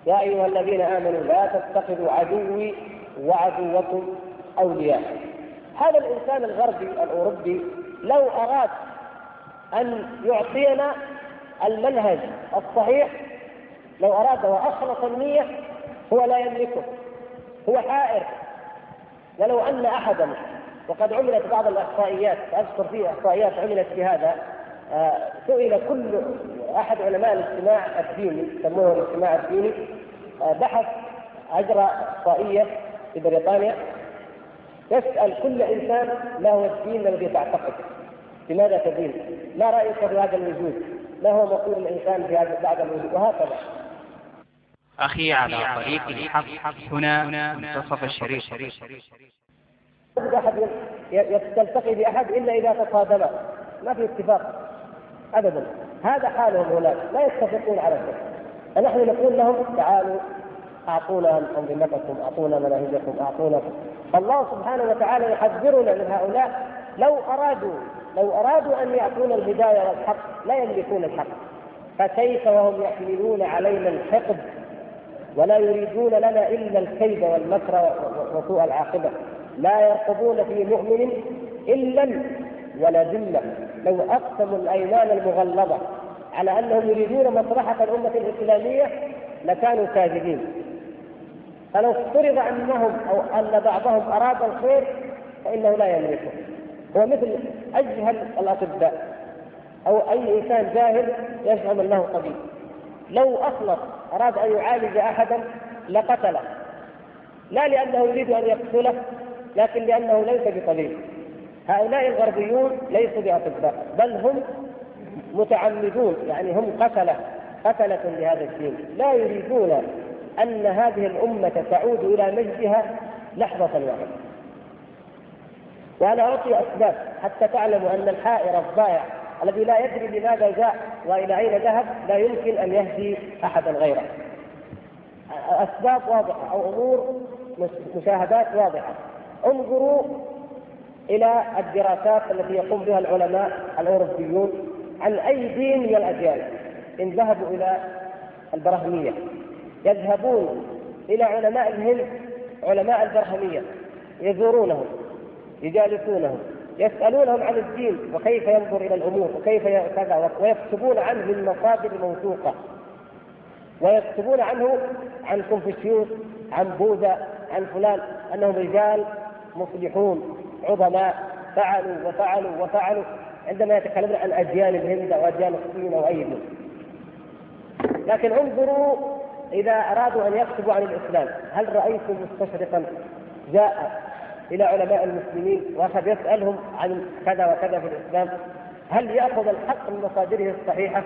يا أيها الذين آمنوا لا تتخذوا عدوي وعدوكم أولياء. هذا الإنسان الغربي الأوروبي لو أراد أن يعطينا المنهج الصحيح لو أراد وأخلص النية هو لا يملكه. هو حائر ولو أن أحدا وقد عملت بعض الاحصائيات أذكر في احصائيات عملت في هذا آه، سئل كل أحد علماء الاجتماع الديني يسموه الاجتماع الديني آه، بحث أجرى احصائيه في بريطانيا يسأل كل إنسان ما هو الدين الذي تعتقد لماذا تدين؟ ما رأيك في هذا الوجود؟ ما هو مقول الإنسان في هذا بعد الوجود؟ وهكذا أخي على طريق الحق. هنا منتصف الشريف أحد يلتقي بأحد إلا إذا تصادما ما في اتفاق أبدا. هذا حالهم هناك لا يتفقون على شيء فنحن نقول لهم تعالوا أعطونا أنظمتكم أعطونا مناهجكم أعطونا فالله سبحانه وتعالى يحذرنا من هؤلاء. لو أرادوا لو أرادوا أن يأتونا الهداية والحق لا يملكون الحق. فكيف وهم يحملون علينا الحقد؟ ولا يريدون لنا إلا الكيد والمكر وسوء العاقبة. لا يرقبون في مؤمن إلا ولا ذلة. لو أقسموا الأيمان المغلظة على أنهم يريدون مصلحة الأمة الإسلامية لكانوا كاذبين. فلو افترض أنهم أو أن بعضهم أراد الخير فإنه لا يملكه. هو مثل أجهل الأطباء أو أي إنسان جاهل يزعم أنه طبيب لو اخلص أراد أن يعالج أحدا لقتله. لا لأنه يريد أن يقتله لكن لأنه ليس بطبيب هؤلاء الغربيون ليسوا بأطباء بل هم متعمدون يعني هم قتلة قتلة لهذا الدين. لا يريدون أن هذه الأمة تعود إلى مجدها لحظة واحدة. وأنا أعطي أسباب حتى تعلموا أن الحائر الضائع الذي لا يدري لماذا جاء وإلى أين ذهب لا يمكن أن يهدي أحدا غيره. أسباب واضحة أو أمور مشاهدات واضحة. انظروا إلى الدراسات التي يقوم بها العلماء الأوروبيون عن أي دين من الأديان إن ذهبوا إلى البرهميه يذهبون إلى علماء الهند علماء البرهميه يزورونهم يجالسونهم يسألونهم عن الدين وكيف ينظر إلى الأمور وكيف كذا ويكتبون عنه من مصادر موثوقة ويكتبون عنه عن كونفوشيوس عن بوذا عن فلان أنهم رجال مصلحون عظماء فعلوا وفعلوا وفعلوا عندما يتكلمون عن أديان الهند أو أديان الصين أو أي دين لكن انظروا إذا أرادوا أن يكتبوا عن الإسلام. هل رأيتم مستشرقا جاء إلى علماء المسلمين واخذ يسألهم عن كذا وكذا في الإسلام هل يأخذ الحق من مصادره الصحيحة؟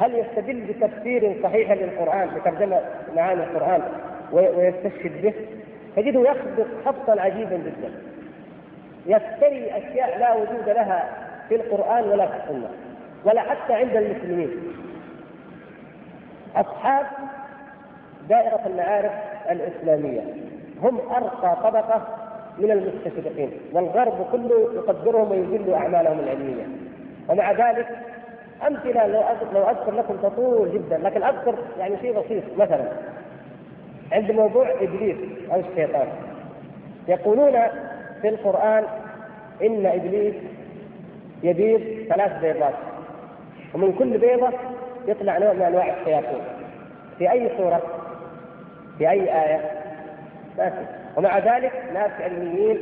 هل يستدل بتفسير صحيح للقرآن بترجمة معاني القرآن ويستشهد به؟ تجده يخبط خبطا عجيبا جدا يفتري أشياء لا وجود لها في القرآن ولا في السنة ولا حتى عند المسلمين أصحاب دائرة المعارف الإسلامية هم أرقى طبقة من المستشرقين والغرب كله يقدرهم ويجل أعمالهم العلمية. ومع ذلك أمثلة لو لو أذكر لكم تطول جدا لكن أذكر يعني شيء بسيط مثلا. عند موضوع إبليس أو الشيطان يقولون في القرآن إن إبليس يبيض ثلاث بيضات ومن كل بيضة يطلع نوع من أنواع الشياطين. في أي صورة؟ في أي آية؟ ما في ومع ذلك ناس علميين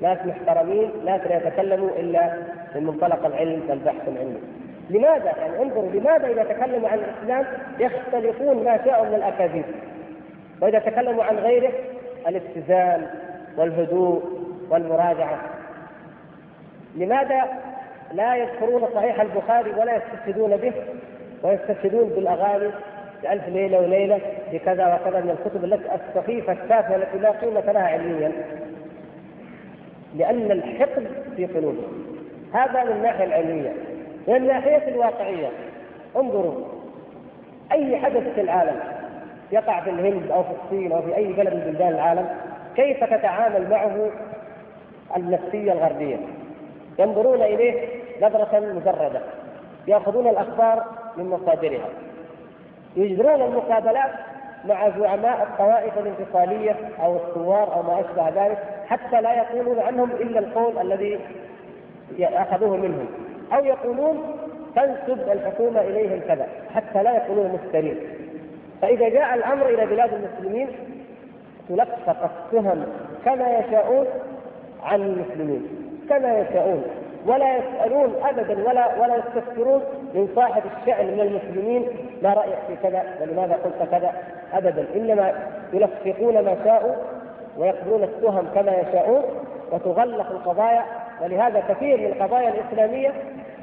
ناس محترمين ناس لا يتكلموا إلا من منطلق العلم والبحث العلمي. لماذا؟ يعني انظروا لماذا إذا تكلموا عن الإسلام يختلفون ما شاءوا من الأكاذيب. وإذا تكلموا عن غيره الاتزان والهدوء والمراجعة. لماذا لا يذكرون صحيح البخاري ولا يستشهدون به ويستشهدون بالأغاني بألف ليلة وليلة بكذا وكذا من الكتب التي السخيفة التافهة التي لا قيمة لها علميا. لأن الحقد في قلوبهم. هذا من الناحية العلمية. من الناحية الواقعية. انظروا. أي حدث في العالم يقع في الهند أو في الصين أو في أي بلد من بلدان العالم كيف تتعامل معه النفسية الغربية؟ ينظرون إليه نظرة مجردة. يأخذون الأخبار من مصادرها. يجرون المقابلات مع زعماء الطوائف الانفصالية أو الثوار أو ما أشبه ذلك حتى لا يقولون عنهم إلا القول الذي أخذوه منهم. أو يقولون تنسب الحكومة إليهم كذا حتى لا يكونون مفترين. فإذا جاء الأمر إلى بلاد المسلمين تلفق التهم كما يشاءون عن المسلمين. كما يشاءون. ولا يسألون أبدا ولا ولا يستفسرون من صاحب الشأن من المسلمين ما رأيك في كذا ولماذا قلت كذا؟ أبدا. إنما يلفقون ما شاءوا ويقبلون التهم كما يشاءون وتغلق القضايا. ولهذا كثير من القضايا الإسلامية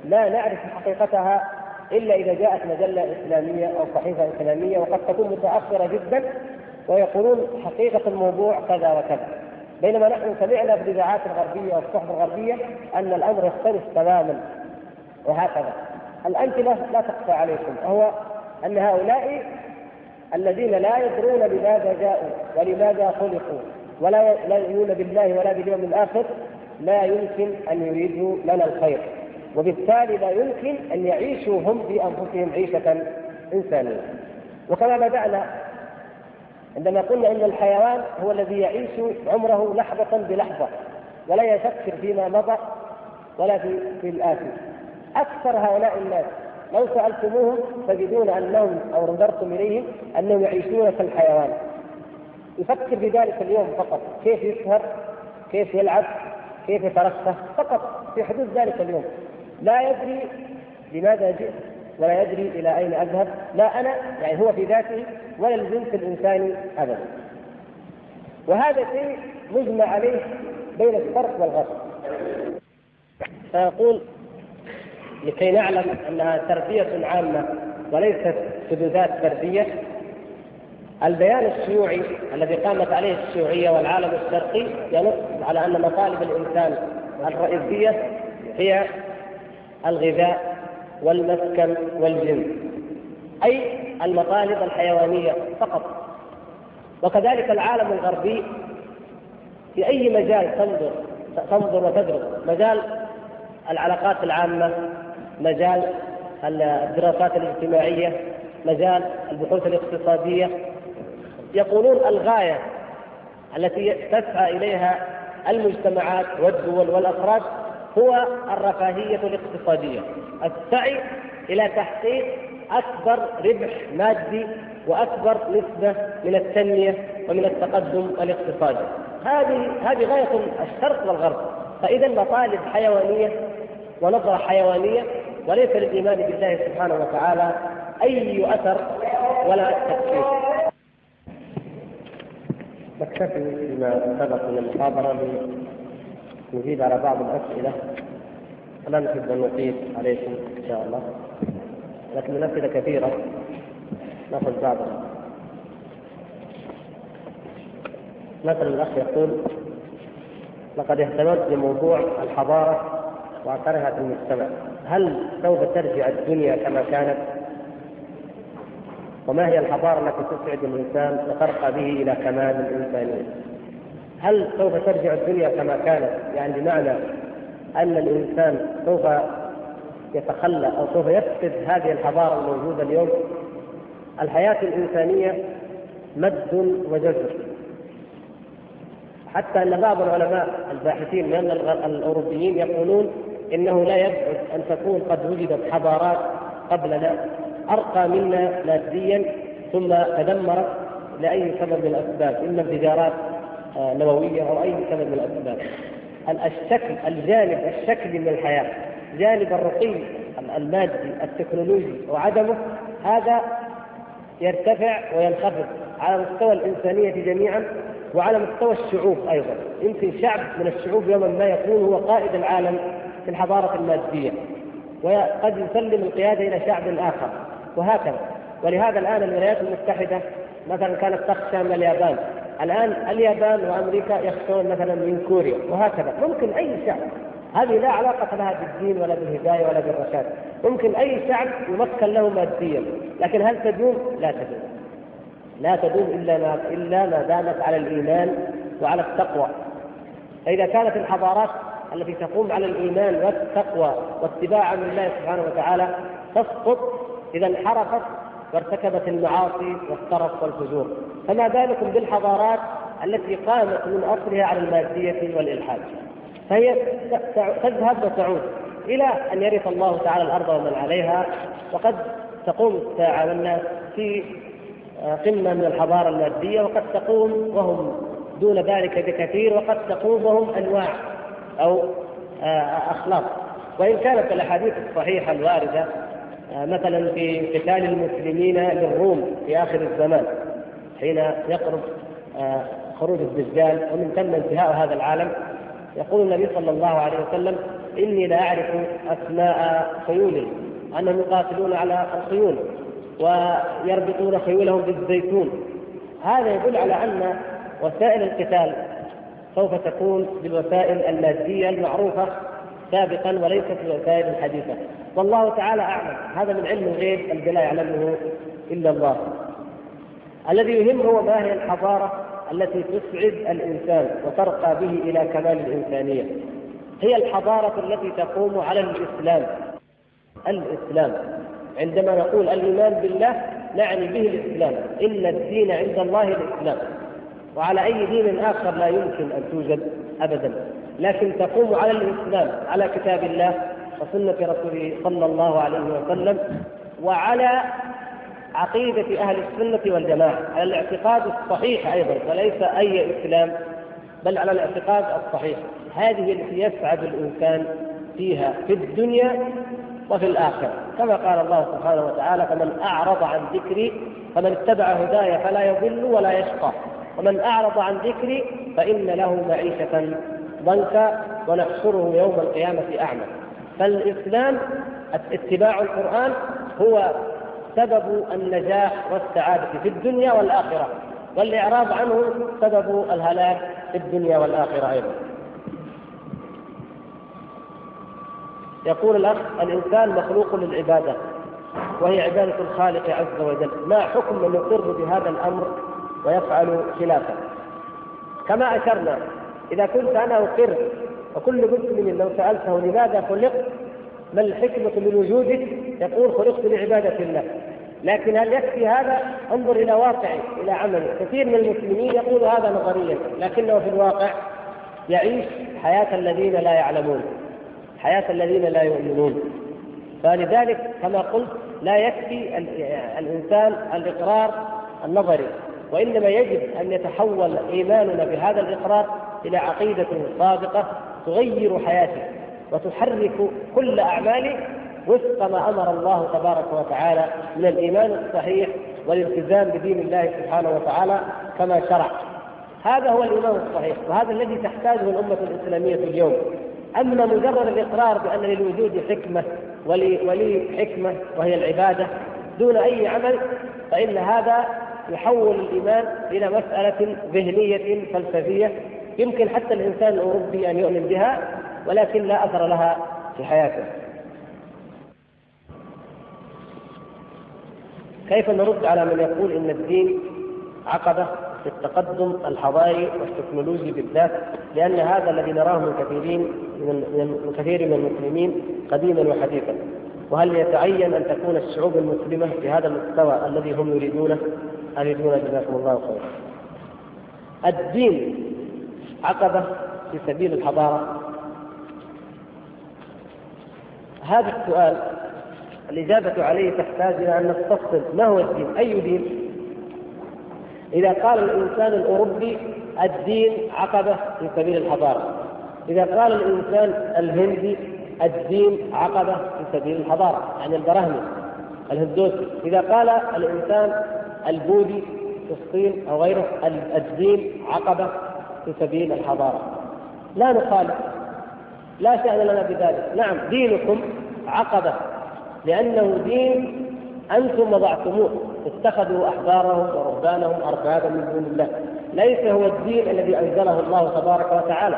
لا نعرف حقيقتها إلا إذا جاءت مجلة إسلامية أو صحيفة إسلامية وقد تكون متأخرة جدا ويقولون حقيقة الموضوع كذا وكذا. بينما نحن سمعنا في الاذاعات الغربية والصحف الغربية أن الأمر يختلف تماما. وهكذا. الامثله لا تخفى عليكم وهو أن هؤلاء الذين لا يدرون لماذا جاءوا ولماذا خلقوا ولا لا يؤمنون بالله ولا باليوم الآخر لا يمكن أن يريدوا لنا الخير وبالتالي لا يمكن أن يعيشوا هم بانفسهم عيشة إنسانية. وكما بدأنا عندما قلنا إن الحيوان هو الذي يعيش عمره لحظة بلحظة ولا يفكر فيما مضى ولا في في الاتي أكثر هؤلاء الناس. لو سألتموهم تجدون أنهم أو نظرتم إليهم أنهم يعيشون كالحيوان يفكر في ذلك اليوم فقط. كيف يسهر كيف يلعب؟ كيف يترفه فقط. في حدود ذلك اليوم. لا يدري لماذا جئت ولا يدري إلى أين أذهب. لا أنا يعني هو في ذاته ولا الجنس الإنساني ابدا. وهذا شيء مجمع عليه بين الشرق والغرب. فيقول لكي نعلم أنها تربية عامة وليست حدوثات فرديه البيان الشيوعي الذي قامت عليه الشيوعية والعالم الشرقي ينص على أن مطالب الإنسان الرئيسية هي الغذاء والمسكن والجنس أي المطالب الحيوانية فقط. وكذلك العالم الغربي في أي مجال تنظر تنظر وتدرس مجال العلاقات العامة مجال الدراسات الاجتماعية مجال البحوث الاقتصادية. يقولون الغاية التي تسعى إليها المجتمعات والدول والأفراد هو الرفاهية الاقتصادية السعي إلى تحقيق أكبر ربح مادي وأكبر نسبة من التنمية ومن التقدم الاقتصادي. هذه هذه غاية الشرق والغرب. فإذا مطالب حيوانية ونظرة حيوانية وليس للإيمان بالله سبحانه وتعالى أي أثر ولا تفسير نكتفي بما سبق من المحاضرة نجيب على بعض الأسئلة. ولا نحب أن نطيل عليكم إن شاء الله. لكن الاسئله كثيره نأخذ بعضها مثلا الأخ يقول لقد اهتممت بموضوع الحضارة واثرها في المجتمع. هل سوف ترجع الدنيا كما كانت؟ وما هي الحضارة التي تسعد الإنسان وترقى به إلى كمال الإنسانية؟ هل سوف ترجع الدنيا كما كانت؟ يعني بمعنى أن الإنسان سوف يتخلى أو سوف يفقد هذه الحضارة الموجودة اليوم؟ الحياة الإنسانية مد وجزر حتى أن بعض العلماء الباحثين من الأوروبيين يقولون إنه لا يبعد أن تكون قد وجدت حضارات قبلنا أرقى منا ماديا ثم تدمرت لأي سبب من الأسباب إما انفجارات آه، نووية أو أي سبب من الأسباب. الشكل الجانب الشكلي من الحياة جانب الرقي المادي التكنولوجي وعدمه هذا يرتفع وينخفض على مستوى الإنسانية جميعا وعلى مستوى الشعوب أيضا. يمكن شعب من الشعوب يوما ما يكون هو قائد العالم في الحضارة المادية وقد يسلم القيادة إلى شعب آخر وهكذا. ولهذا الآن الولايات المتحدة مثلا كانت تخشى من اليابان. الآن اليابان وأمريكا يخشون مثلا من كوريا وهكذا. ممكن أي شعب هذه لا علاقة لها بالدين ولا بالهداية ولا بالرشاد. ممكن أي شعب يمكن له ماديا لكن هل تدوم؟ لا تدوم. لا تدوم إلا ما إلا ما دامت على الإيمان وعلى التقوى. فإذا كانت الحضارات التي تقوم على الإيمان والتقوى واتباع أمر الله سبحانه وتعالى تسقط إذا انحرفت وارتكبت المعاصي والترف والفجور. فما بالكم بالحضارات التي قامت من أصلها على المادية والإلحاد. فهي تذهب وتعود إلى أن يرث الله تعالى الأرض ومن عليها وقد تقوم الساعة والناس في قمة من الحضارة المادية وقد تقوم وهم دون ذلك بكثير وقد تقوم وهم أنواع أو أخلاق. وإن كانت الأحاديث الصحيحة الواردة مثلا في قتال المسلمين للروم في آخر الزمان حين يقرب خروج الدجال ومن ثم انتهاء هذا العالم يقول النبي صلى الله عليه وسلم إني لا أعرف أسماء خيولهم أنهم يقاتلون على الخيول ويربطون خيولهم بالزيتون. هذا يدل على أن وسائل القتال سوف تكون بالوسائل المادية المعروفة سابقا وليست بالوسائل الحديثة. والله تعالى أعلم. هذا من علم الغيب الذي لا يعلمه إلا الله. الذي يهم هو ما هي الحضارة التي تسعد الإنسان وترقى به إلى كمال الإنسانية. هي الحضارة التي تقوم على الإسلام. الإسلام. عندما نقول الإيمان بالله نعني به الإسلام. إن الدين عند الله الإسلام. وعلى أي دين آخر لا يمكن أن توجد أبدا. لكن تقوم على الإسلام على كتاب الله وسنة رسوله صلى الله عليه وسلم وعلى عقيدة أهل السنة والجماعة على الاعتقاد الصحيح أيضا وليس أي إسلام بل على الاعتقاد الصحيح. هذه التي يسعد الإنسان فيها في الدنيا وفي الآخرة. كما قال الله سبحانه وتعالى فمن أعرض عن ذكري فمن اتبع هداي فلا يضل ولا يشقى. ومن أعرض عن ذكري فإن له معيشة ضنكا ونحشره يوم القيامة أعمى. فالإسلام اتباع القرآن هو سبب النجاح والسعادة في الدنيا والآخرة. والإعراض عنه سبب الهلاك في الدنيا والآخرة أيضا. يقول الأخ الإنسان مخلوق للعبادة وهي عبادة الخالق عز وجل. ما حكم من يقر بهذا الأمر ويفعل خلافه كما أشرنا إذا كنت أنا أقر وكل مسلم لو سألته لماذا خلقت ما الحكمة من وجودك؟ يقول خلقت لعبادة الله. لكن هل يكفي هذا؟ انظر إلى واقعه إلى عمله، كثير من المسلمين يقول هذا نظريا لكنه في الواقع يعيش حياة الذين لا يعلمون حياة الذين لا يؤمنون. فلذلك كما قلت لا يكفي الإنسان الإقرار النظري. وإنما يجب أن يتحول إيماننا بهذا الإقرار إلى عقيدة صادقه تغير حياته وتحرك كل اعماله وفق ما أمر الله تبارك وتعالى من الإيمان الصحيح والالتزام بدين الله سبحانه وتعالى كما شرع. هذا هو الإيمان الصحيح وهذا الذي تحتاجه الأمة الإسلامية اليوم. أما مجرد الإقرار بأن للوجود حكمة ولي, ولي حكمة وهي العبادة دون أي عمل فإن هذا يحول الإيمان إلى مسألة ذهنية فلسفية. يمكن حتى الإنسان الأوروبي أن يؤمن بها ولكن لا أثر لها في حياته. كيف نرد على من يقول إن الدين عقبة في التقدم الحضاري والتكنولوجي بالذات؟ لأن هذا الذي نراه من كثيرين من كثير من المسلمين قديما وحديثا. وهل يتعين أن تكون الشعوب المسلمة بهذا المستوى الذي هم يريدونه؟ يريدون جزاكم الله خيرا. الدين عقبة في سبيل الحضارة هذا السؤال الإجابة عليه تحتاج إلى أن نستفصل ما هو الدين؟ أي دين؟ إذا قال الإنسان الأوروبي الدين عقبة في سبيل الحضارة إذا قال الإنسان الهندي الدين عقبة في سبيل الحضارة يعني البراهمي الهندوسي إذا قال الإنسان البوذي في الصين أو غيره الدين عقبة في سبيل الحضارة. لا نخالف. لا شأن لنا بذلك. نعم دينكم عقبة لأنه دين أنتم وضعتموه. اتخذوا أحبارهم ورهبانهم أربابا من دون الله. ليس هو الدين الذي أنزله الله تبارك وتعالى.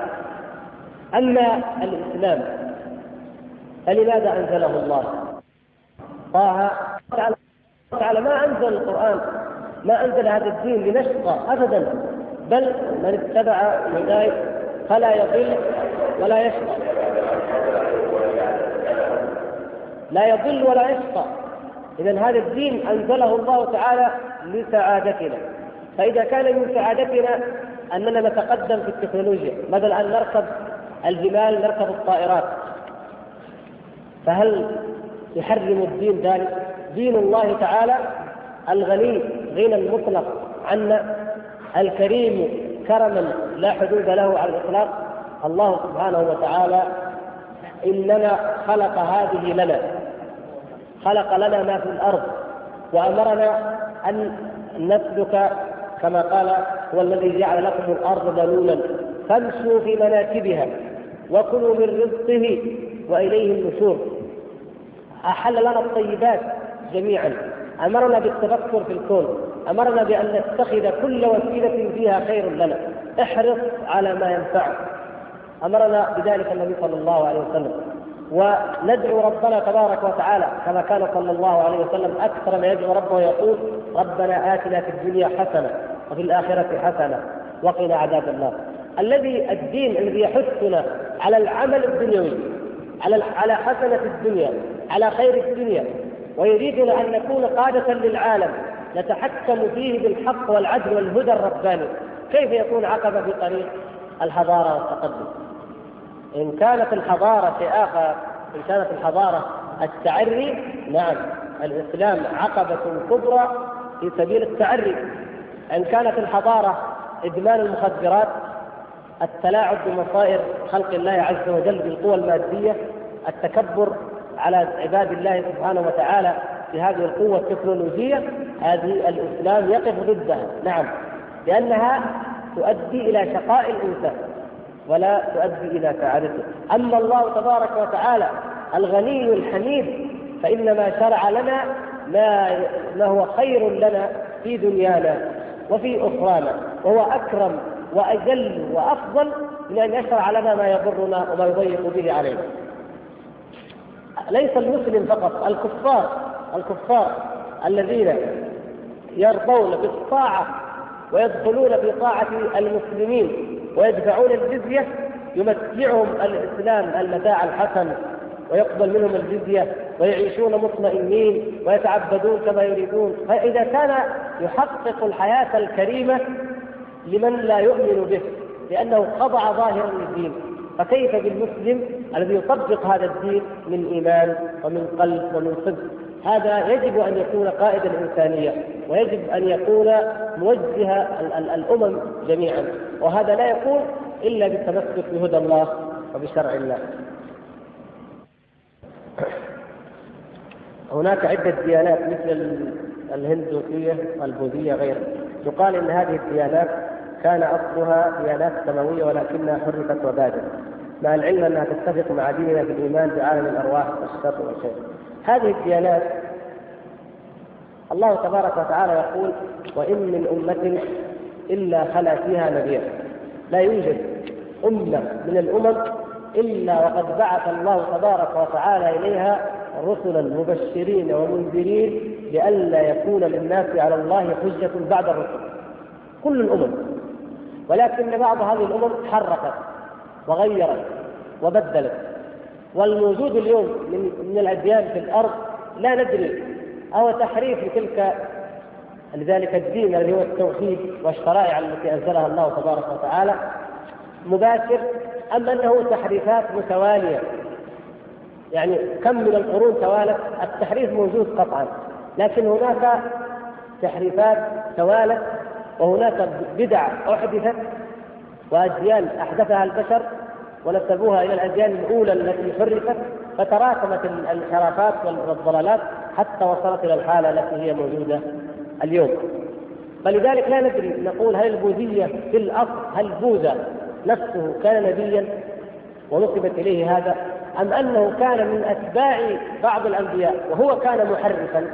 أما الإسلام فلماذا أنزله الله؟ طه تعالى, ما أنزل القرآن ما أنزل هذا الدين لنشقى أبدا بل من اتبع هداي فلا يضل ولا يشقى. لا يضل ولا يشقى. إذا هذا الدين أنزله الله تعالى لسعادتنا. فإذا كان من سعادتنا أننا نتقدم في التكنولوجيا مثلا أن نركب الجمال نركب الطائرات. فهل يحرم الدين ذلك؟ دين الله تعالى الغني غنى المطلق عنا الكريم كرما لا حدود له على الإطلاق. الله سبحانه وتعالى إنما خلق هذه لنا خلق لنا ما في الأرض وأمرنا أن نسلك كما قال هو الذي جعل لكم الأرض ذلولا فامشوا في مناكبها وكلوا من رزقه وإليه النشور. أحل لنا الطيبات جميعا. أمرنا بالتفكر في الكون. أمرنا بأن نتخذ كل وسيلة فيها خير لنا. احرص على ما ينفعك. أمرنا بذلك النبي صلى الله عليه وسلم. وندعو ربنا تبارك وتعالى كما كان صلى الله عليه وسلم أكثر ما يدعو ربه ويقول ربنا آتنا في الدنيا حسنة وفي الآخرة حسنة وقنا عذاب النار. الذي الدين الذي يحثنا على العمل الدنيوي على على حسنة الدنيا على خير الدنيا ويريدنا أن نكون قادة للعالم نتحكم فيه بالحق والعدل والهدى الرباني. كيف يكون عقبه في طريق الحضارة والتقدم؟ إن كانت الحضارة شيء آخر إن كانت الحضارة التعري نعم الإسلام عقبة كبرى في سبيل التعري. إن كانت الحضارة إدمان المخدرات التلاعب بمصائر خلق الله عز وجل بالقوى المادية التكبر على عباد الله سبحانه وتعالى بهذه القوة التكنولوجية هذه الإسلام يقف ضدها. نعم. لأنها تؤدي إلى شقاء الإنسان ولا تؤدي إلى سعادته. أما الله تبارك وتعالى الغني الحميد فإنما شرع لنا ما ما هو خير لنا في دنيانا وفي أخرانا وهو أكرم وأجل وأفضل من أن يشرع لنا ما يضرنا وما يضيق به علينا. ليس المسلم فقط الكفار الكفار الذين يرضون بالطاعة ويدخلون في طاعة المسلمين ويدفعون الجزية يمتعهم الإسلام المتاع الحسن ويقبل منهم الجزية ويعيشون مطمئنين ويتعبدون كما يريدون. فإذا كان يحقق الحياة الكريمة لمن لا يؤمن به لأنه خضع ظاهرا للدين فكيف بالمسلم الذي يطبق هذا الدين من إيمان ومن قلب ومن صدق. هذا يجب أن يكون قائد الإنسانية ويجب أن يكون موجه الأمم جميعا. وهذا لا يكون إلا بالتمسك بهدى الله وبشرع الله. هناك عدة ديانات مثل الهندوسية والبوذية غيرها يقال إن هذه الديانات كان أصلها ديانات سماوية ولكنها حرفت وبادت. مع العلم أنها تتفق مع ديننا في الإيمان بعالم الأرواح والشر والخير هذه الديانات الله تبارك وتعالى يقول وإن من أمة إلا خلا فيها نذير لا يوجد أمة من الأمم إلا وقد بعث الله تبارك وتعالى إليها رسلا مبشرين ومنذرين لئلا يكون للناس على الله حجة بعد الرسل. كل الأمم. ولكن بعض هذه الأمم حركت وغيرت وبدلت. والموجود اليوم من من الأديان في الأرض لا ندري أو تحريف لتلك لذلك الدين الذي هو التوحيد والشرائع التي أنزلها الله تبارك وتعالى مباشر أم أنه تحريفات متوالية؟ يعني كم من القرون توالت؟ التحريف موجود قطعا لكن هناك تحريفات توالت وهناك بدع أحدثت واديان أحدثها البشر ونسبوها إلى الاديان الأولى التي حرفت فتراكمت الانحرافات والضلالات حتى وصلت إلى الحالة التي هي موجودة اليوم. فلذلك لا ندري نقول هل البوذية في الاصل هل بوذا نفسه كان نبيا ونسبت إليه هذا أم أنه كان من أتباع بعض الأنبياء وهو كان محرفا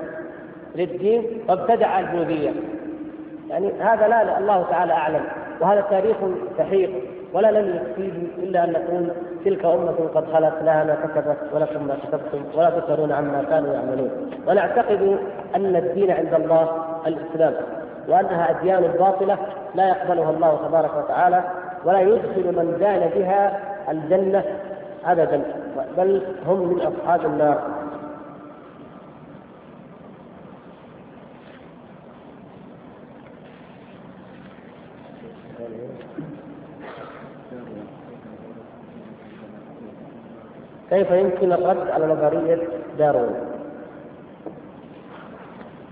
للدين وابتدع البوذية. يعني هذا لا الله تعالى أعلم. وهذا تاريخ سحيق ولا لن يكفيه إلا أن نقول تلك أمة قد خلت لها ما كسبت ولكم ما كسبتم ولا تسألون عما كانوا يعملون. ونعتقد أن الدين عند الله الإسلام وأنها أديان باطلة لا يقبلها الله تبارك وتعالى ولا يدخل من دان بها الجنة ابدا بل هم من أصحاب النار. كيف يمكن الرد على نظرية داروين؟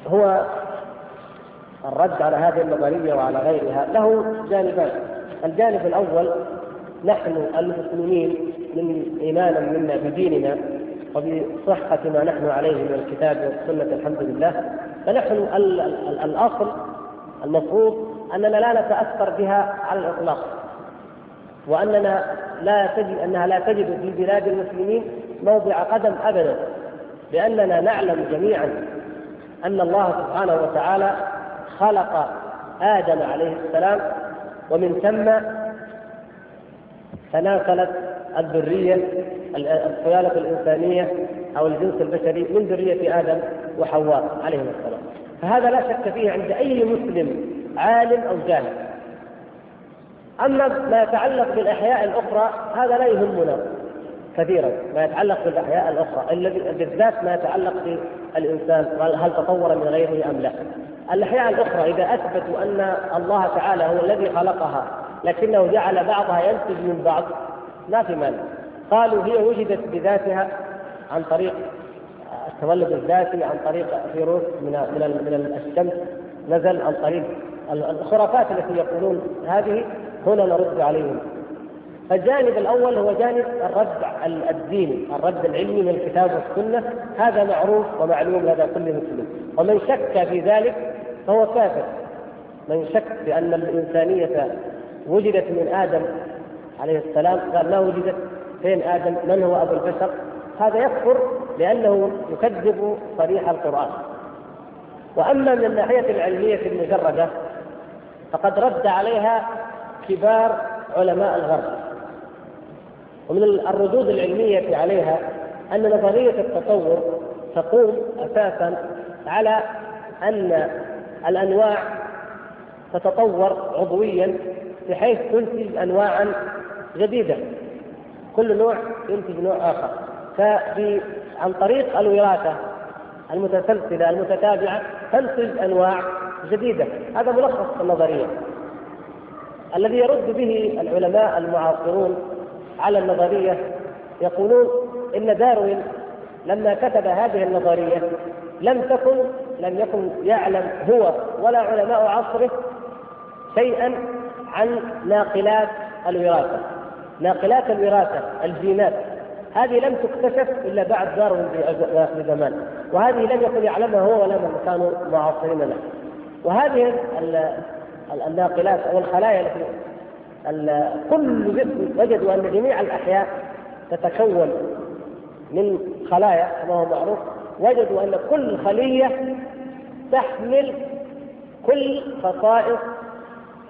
هو الرد على هذه النظرية وعلى غيرها له جانبان. الجانب الأول نحن المسلمين من إيمانا منا بديننا وبصحة ما نحن عليه من الكتاب والسنة الحمد لله. فنحن الأصل المفروض أننا لا نتأثر بها على الإطلاق. وأننا لا تجد أنها لا تجد في بلاد المسلمين موضع قدم أبدا لأننا نعلم جميعا أن الله سبحانه وتعالى خلق آدم عليه السلام ومن ثم تناقلت الذرية السلالة الإنسانية أو الجنس البشري من ذرية آدم وحواء عليهم السلام. فهذا لا شك فيه عند أي مسلم عالم أو جاهل. أما ما يتعلق بالأحياء الأخرى هذا لا يهمنا كثيرا ما يتعلق بالأحياء الأخرى. الذي بالذات ما يتعلق بالإنسان هل تطور من غيره أم لا. الأحياء الأخرى إذا أثبتوا أن الله تعالى هو الذي خلقها لكنه جعل بعضها ينتج من بعض ما في مانع. قالوا هي وجدت بذاتها عن طريق التولد الذاتي عن طريق فيروس من من من الشمس نزل عن طريق الخرافات التي يقولون هذه هنا نرد عليهم. الجانب الأول هو جانب الرد الديني، الرد العلمي من الكتاب والسنة، هذا معروف ومعلوم لدى كل مسلم، ومن شك في ذلك فهو كافر. من شك بأن الإنسانية وجدت من آدم عليه السلام قال ما وجدت فين آدم؟ من هو أبو البشر؟ هذا يكفر لأنه يكذب صريح القرآن. وأما من الناحية العلمية المجردة فقد رد عليها كبار علماء الغرب. ومن الردود العلمية عليها أن نظرية التطور تقوم أساسا على أن الأنواع تتطور عضويا بحيث تنتج انواعا جديدة. كل نوع ينتج نوع آخر. فعن طريق الوراثة المتسلسلة المتتابعة تنتج أنواع جديدة. هذا ملخص النظرية. الذي يرد به العلماء المعاصرون على النظرية يقولون إن داروين لما كتب هذه النظرية لم تكن لم يكن يعلم هو ولا علماء عصره شيئا عن ناقلات الوراثة. ناقلات الوراثة الجينات. هذه لم تكتشف إلا بعد داروين في زمان وهذه لم يكن يعلمها هو ولا من كانوا معاصرين له. وهذه الناقلات أو الخلايا التي كل جسم وجدوا أن جميع الأحياء تتكون من خلايا كما هو معروف. وجدوا أن كل خلية تحمل كل خصائص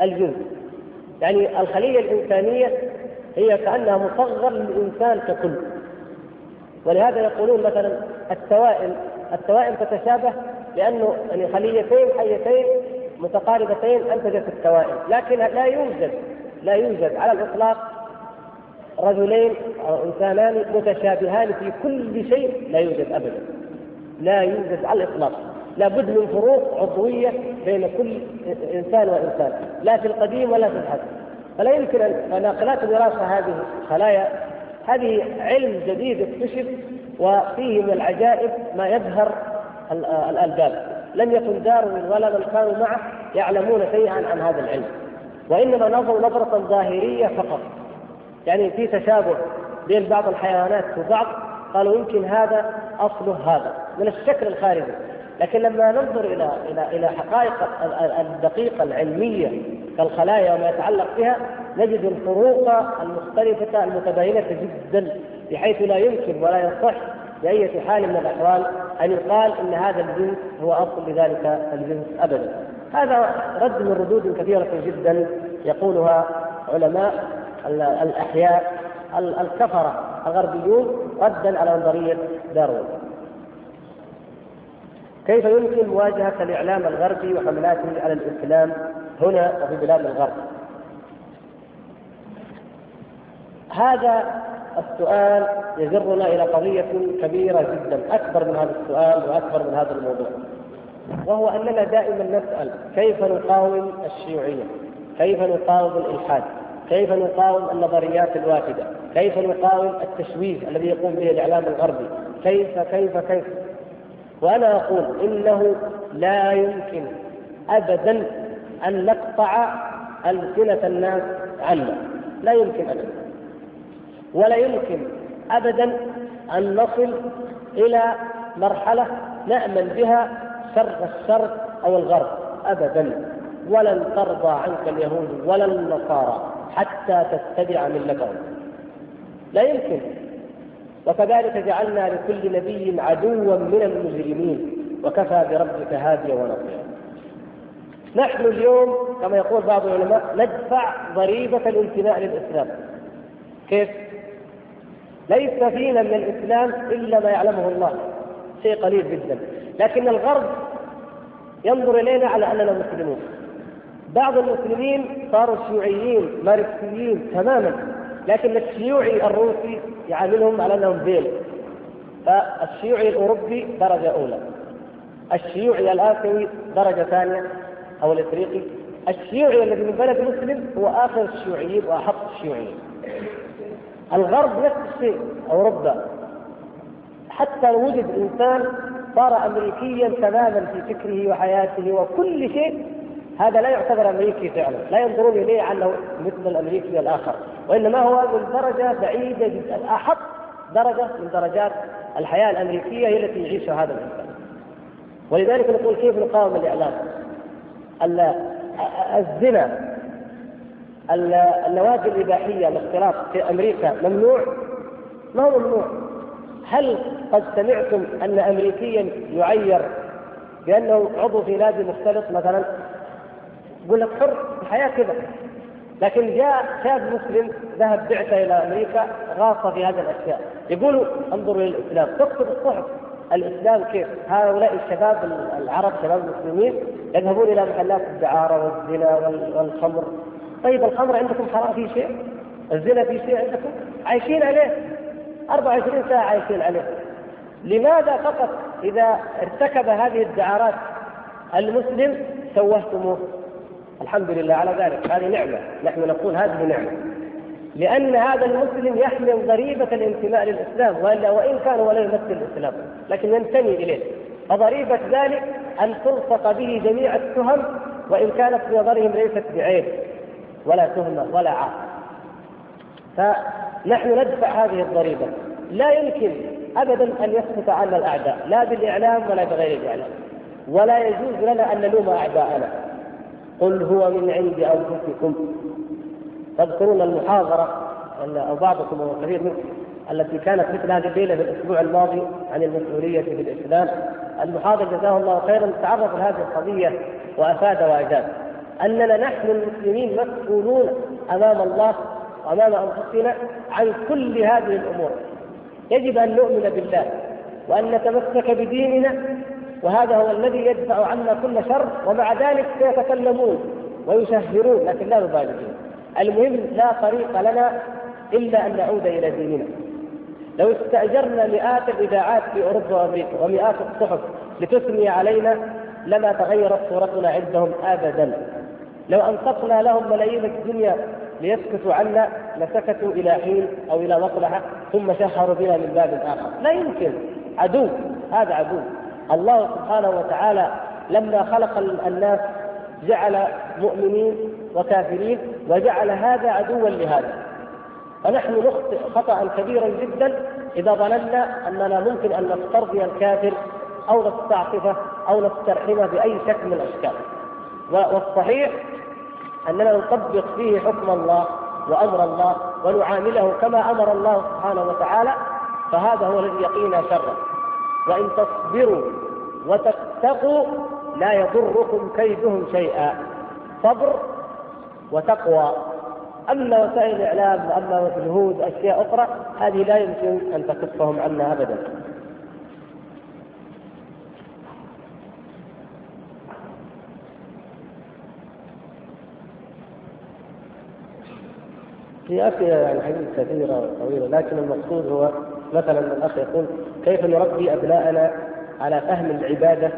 الجنس يعني الخلية الإنسانية هي كأنها مصغر للإنسان ككل. ولهذا يقولون مثلا التوائم التوائم تتشابه لأنه يعني خليتين حيتين متقاربتين انتجت التوائم. لكن لا يوجد لا يوجد على الإطلاق رجلين أو إنسانان متشابهان في كل شيء لا يوجد ابدا. لا يوجد على الإطلاق. لابد من فروق عضوية بين كل إنسان وإنسان. لا في القديم ولا في الحديث. فلا يمكن أن فناقلات الوراثة هذه خلايا. هذه علم جديد اكتشف وفيه من العجائب ما يبهر الألباب. لم يكن داروين ولا من كانوا معه يعلمون شيئا عن هذا العلم. وإنما نظروا نظرة ظاهرية فقط. يعني في تشابه بين بعض الحيوانات وبعض قالوا يمكن هذا اصله هذا من الشكل الخارجي. لكن لما ننظر إلى إلى إلى حقائق الدقيقة العلمية كالخلايا وما يتعلق بها نجد الفروق المختلفة المتباينة جدا بحيث لا يمكن ولا يصح باي حال من الأحوال أن يقال إن هذا الجنس هو أصل لذلك الجنس ابدا. هذا رد من ردود كثيرة جدا يقولها علماء الأحياء الكفرة الغربيون ردا على نظرية داروين. كيف يمكن مواجهة الإعلام الغربي وحملاته على الإسلام هنا وفي بلاد الغرب؟ هذا السؤال يجرنا إلى قضية كبيرة جدا أكبر من هذا السؤال وأكبر من هذا الموضوع وهو أننا دائما نسأل كيف نقاوم الشيوعية؟ كيف نقاوم الإلحاد؟ كيف نقاوم النظريات الوافده؟ كيف نقاوم التشويه الذي يقوم به الإعلام الغربي؟ كيف كيف كيف؟ وأنا أقول إنه لا يمكن ابدا أن نقطع ألسنة الناس عنا لا يمكن ابدا ولا يمكن ابدا أن نصل إلى مرحلة نأمن بها شر الشر أو الغرب ابدا. ولن ترضى عنك اليهود ولا النصارى حتى تتبع ملتهم. لا يمكن. وكذلك جعلنا لكل نبي عدوا من المجرمين وكفى بربك هاديا ونصيرا. نحن اليوم كما يقول بعض العلماء ندفع ضريبة الانتماء للإسلام. كيف؟ ليس فينا من الإسلام إلا ما يعلمه الله. شيء قليل جدا. لكن الغرب ينظر إلينا على أننا مسلمون. بعض المسلمين صاروا شيوعيين ماركسيين تماما. لكن الشيوعي الروسي يعاملهم على أنهم ذيل فالشيوعي الأوروبي درجة أولى. الشيوعي الآسيوي درجة ثانية أو الإفريقي. الشيوعي الذي من بلد مسلم هو آخر الشيوعيين وأحق الشيوعيين. الغرب نفس الشيء أوروبا حتى وجد إنسان صار امريكيا تماما في فكره وحياته وكل شيء هذا لا يعتبر أمريكي فعلا، لا ينظرون إليه عنه مثل الأمريكي الآخر، وإنما هو من درجه بعيدة جدا، أحط درجة من درجات الحياة الأمريكية هي التي يعيشها هذا الإنسان. ولذلك نقول كيف نقاوم الإعلام؟ الزنا النوادي الإباحية الاختلاط في أمريكا ممنوع؟ ما هو ممنوع. هل قد سمعتم أن أمريكيا يعير بأنه عضو في نادي مختلط مثلا؟ يقول لك حر الحياة كذا. لكن جاء شاب مسلم ذهب بعثة إلى أمريكا غاص في هذه الأشياء. يقولوا انظروا للإسلام تكتب الصحف. الإسلام كيف؟ هؤلاء الشباب العرب شباب المسلمين يذهبون إلى محلات الدعارة والزنا والخمر. طيب الخمر عندكم حرام في شيء؟ الزنا في شيء عندكم؟ عايشين عليه. 24 ساعة عايشين عليه. لماذا فقط إذا ارتكب هذه الدعارات المسلم سوهتموه؟ الحمد لله على ذلك. هذه نعمة. نحن نقول هذه نعمة. لأن هذا المسلم يحمل ضريبة الانتماء للإسلام وإلا وإن كان ولا يمثل الإسلام. لكن ينتمي إليه. فضريبة ذلك أن تلصق به جميع التهم وإن كانت في نظرهم ليست بعيب ولا تهمة ولا عار فنحن ندفع هذه الضريبة. لا يمكن أبدا أن يسقط عنا الأعداء لا بالإعلام ولا بغير الإعلام ولا يجوز لنا أن نلوم أعداءنا. قل هو من عند أنفسكم. تذكرون المحاضرة أو بعضكم أو كثير منكم التي كانت مثل هذه الليلة في الأسبوع الماضي عن المسؤولية في الإسلام. المحاضر جزاه الله خيرا تعرف لهذه القضية وأفاد وأجاب. أننا نحن المسلمين مسؤولون أمام الله وأمام أنفسنا عن كل هذه الأمور. يجب أن نؤمن بالله وأن نتمسك بديننا وهذا هو الذي يدفع عنا كل شر ومع ذلك سيتكلمون ويشهرون لكن لا نبالي المهم لا طريق لنا إلا أن نعود إلى ديننا. لو استأجرنا مئات الإذاعات في أوروبا وأمريكا ومئات الصحف لتثني علينا لما تغيرت صورتنا عندهم ابدا. لو انفقنا لهم ملايين الدنيا ليسكتوا عنا لسكتوا إلى حين أو إلى مصلحه ثم شهروا بنا من باب آخر. لا يمكن. عدو. هذا عدو. الله سبحانه وتعالى لما خلق الناس جعل مؤمنين وكافرين وجعل هذا عدوا لهذا. فنحن نخطئ خطأ كبيرا جدا إذا ظننا أننا ممكن أن نسترضي الكافر أو نستعطفه أو نسترحمه بأي شكل من الأشكال. والصحيح أننا نطبق فيه حكم الله وأمر الله ونعامله كما أمر الله سبحانه وتعالى فهذا هو الذي يقينا شرا وإن تصبروا وتتقوا لا يضركم كيدهم شيئا. صبر وتقوى. أما وسائل الإعلام وأما الجهود أشياء أخرى هذه لا يمكن أن تكفهم عنا ابدا. في أسئلة يعني حديث كثيرة طويلة لكن المقصود هو مثلا الأخ يقول كيف نربي أبناءنا على فهم العبادة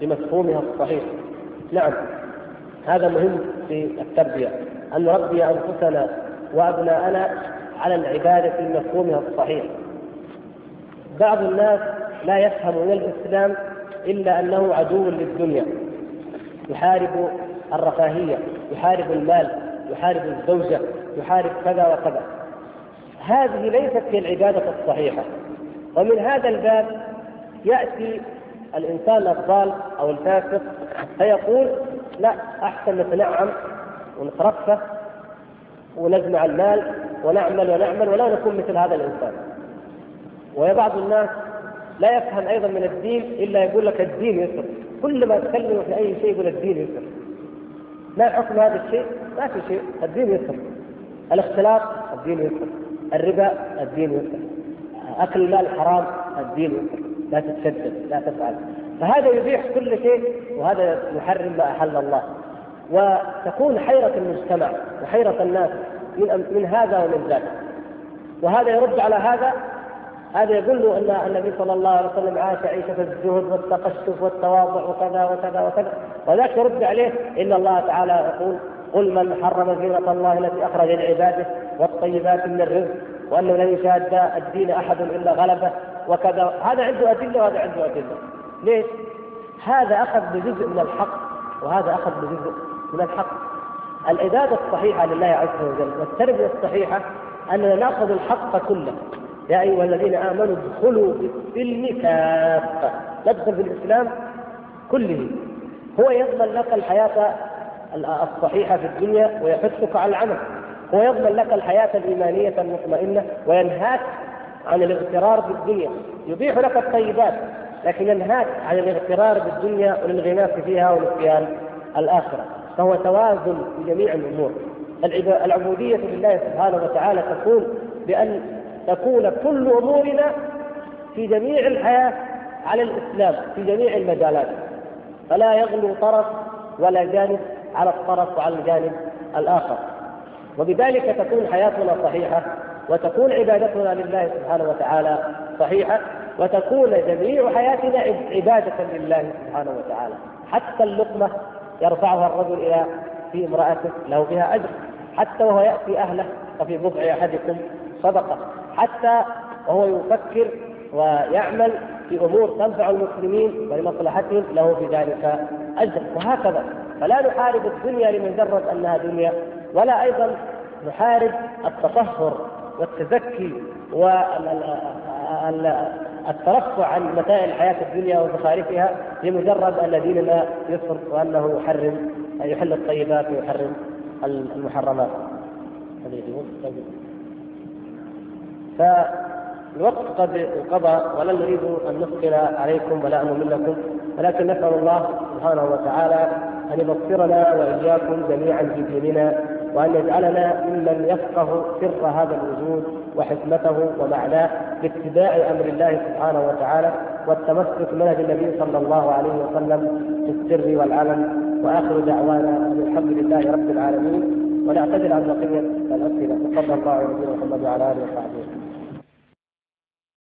بمفهومها الصحيح؟ نعم هذا مهم في التربية أن نربي أنفسنا وأبناءنا على العبادة بمفهومها الصحيح. بعض الناس لا يفهم من الإسلام إلا أنه عدو للدنيا يحارب الرفاهية يحارب المال يحارب الزوجة يحارب كذا وكذا. هذه ليست هي العبادة الصحيحة. ومن هذا الباب يأتي الإنسان الضال أو الفاسق فيقول لا أحسن نتنعم ونترفه ونجمع المال ونعمل ونعمل ولا نكون مثل هذا الإنسان. وبعض الناس لا يفهم أيضا من الدين إلا يقول لك الدين يسر. كل ما تكلم في أي شيء يقول الدين يسر. ما حكم هذا الشيء؟ ما في شيء الدين يسر الاختلاط الدين يسر الربا الدين يسر أكل المال حرام الدين يسر لا تتشدد لا تفعل. فهذا يبيح كل شيء وهذا يحرم ما أحل الله. وتكون حيرة المجتمع وحيرة الناس من من هذا ومن ذاك. وهذا يرد على هذا هذا يدل ان النبي صلى الله عليه وسلم عاش عيشة الزهد والتقشف والتواضع وكذا وكذا وكذا. وذاك يرد عليه ان الله تعالى يقول قل من حرم زينة الله التي أخرج لعباده والطيبات من الرزق وأنه لن يشاد الدين أحد إلا غلبه وكذا. هذا عنده أدلة وهذا عنده أدلة. ليش؟ هذا أخذ بجزء من الحق وهذا أخذ بجزء من الحق. العبادة الصحيحة لله عز وجل والتربية الصحيحة أننا نأخذ الحق كله. يا أيها الذين آمنوا ادخلوا في السلم كافة. ندخل في الإسلام كله. هو يضمن لك الحياة الصحيحة في الدنيا ويحثك على العمل. هو يضمن لك الحياة الإيمانية المطمئنة وينهاك عن الاغترار بالدنيا. يبيح لك الطيبات لكن ينهاك عن الاغترار بالدنيا والانغماس فيها ونسيان الآخرة. فهو توازن في جميع الأمور. العبودية لله سبحانه وتعالى تكون بأن تكون كل أمورنا في جميع الحياة على الإسلام في جميع المجالات. فلا يغلو طرف ولا جانب على الطرف وعلى الجانب الآخر. وبذلك تكون حياتنا صحيحة وتكون عبادتنا لله سبحانه وتعالى صحيحة وتكون جميع حياتنا عبادة لله سبحانه وتعالى. حتى اللقمة يرفعها الرجل إلى في امرأته له فيها أجر. حتى وهو يأتي أهله وفي بضع أحدكم صدقة. حتى وهو يفكر ويعمل في أمور تنفع المسلمين ولمصلحتهم له في ذلك أجر وهكذا فلا نحارب الدنيا لمجرد أنها دنيا ولا أيضا نحارب التطهر والتزكي والترفع عن متاع الحياة الدنيا وزخارفها لمجرد أن ديننا يسر وأنه يحرم يحل الطيبات ويحرم المحرمات. فالوقت قد انقضى ولا نريد أن نثقل عليكم ولا نملكم ولكن نسأل الله سبحانه وتعالى أن يبصرنا وإياكم جميعا في ديننا وأن يجعلنا ممن يفقه سر هذا الوجود وحكمته ومعناه باتباع أمر الله سبحانه وتعالى والتمسك بمنهج النبي صلى الله عليه وسلم في السر والعلن. وآخر دعوانا أن الحمد لله رب العالمين ونعتذر عن بقية الأسئلة. تفضل الله ونبينا محمد وعلى آله وصحبه.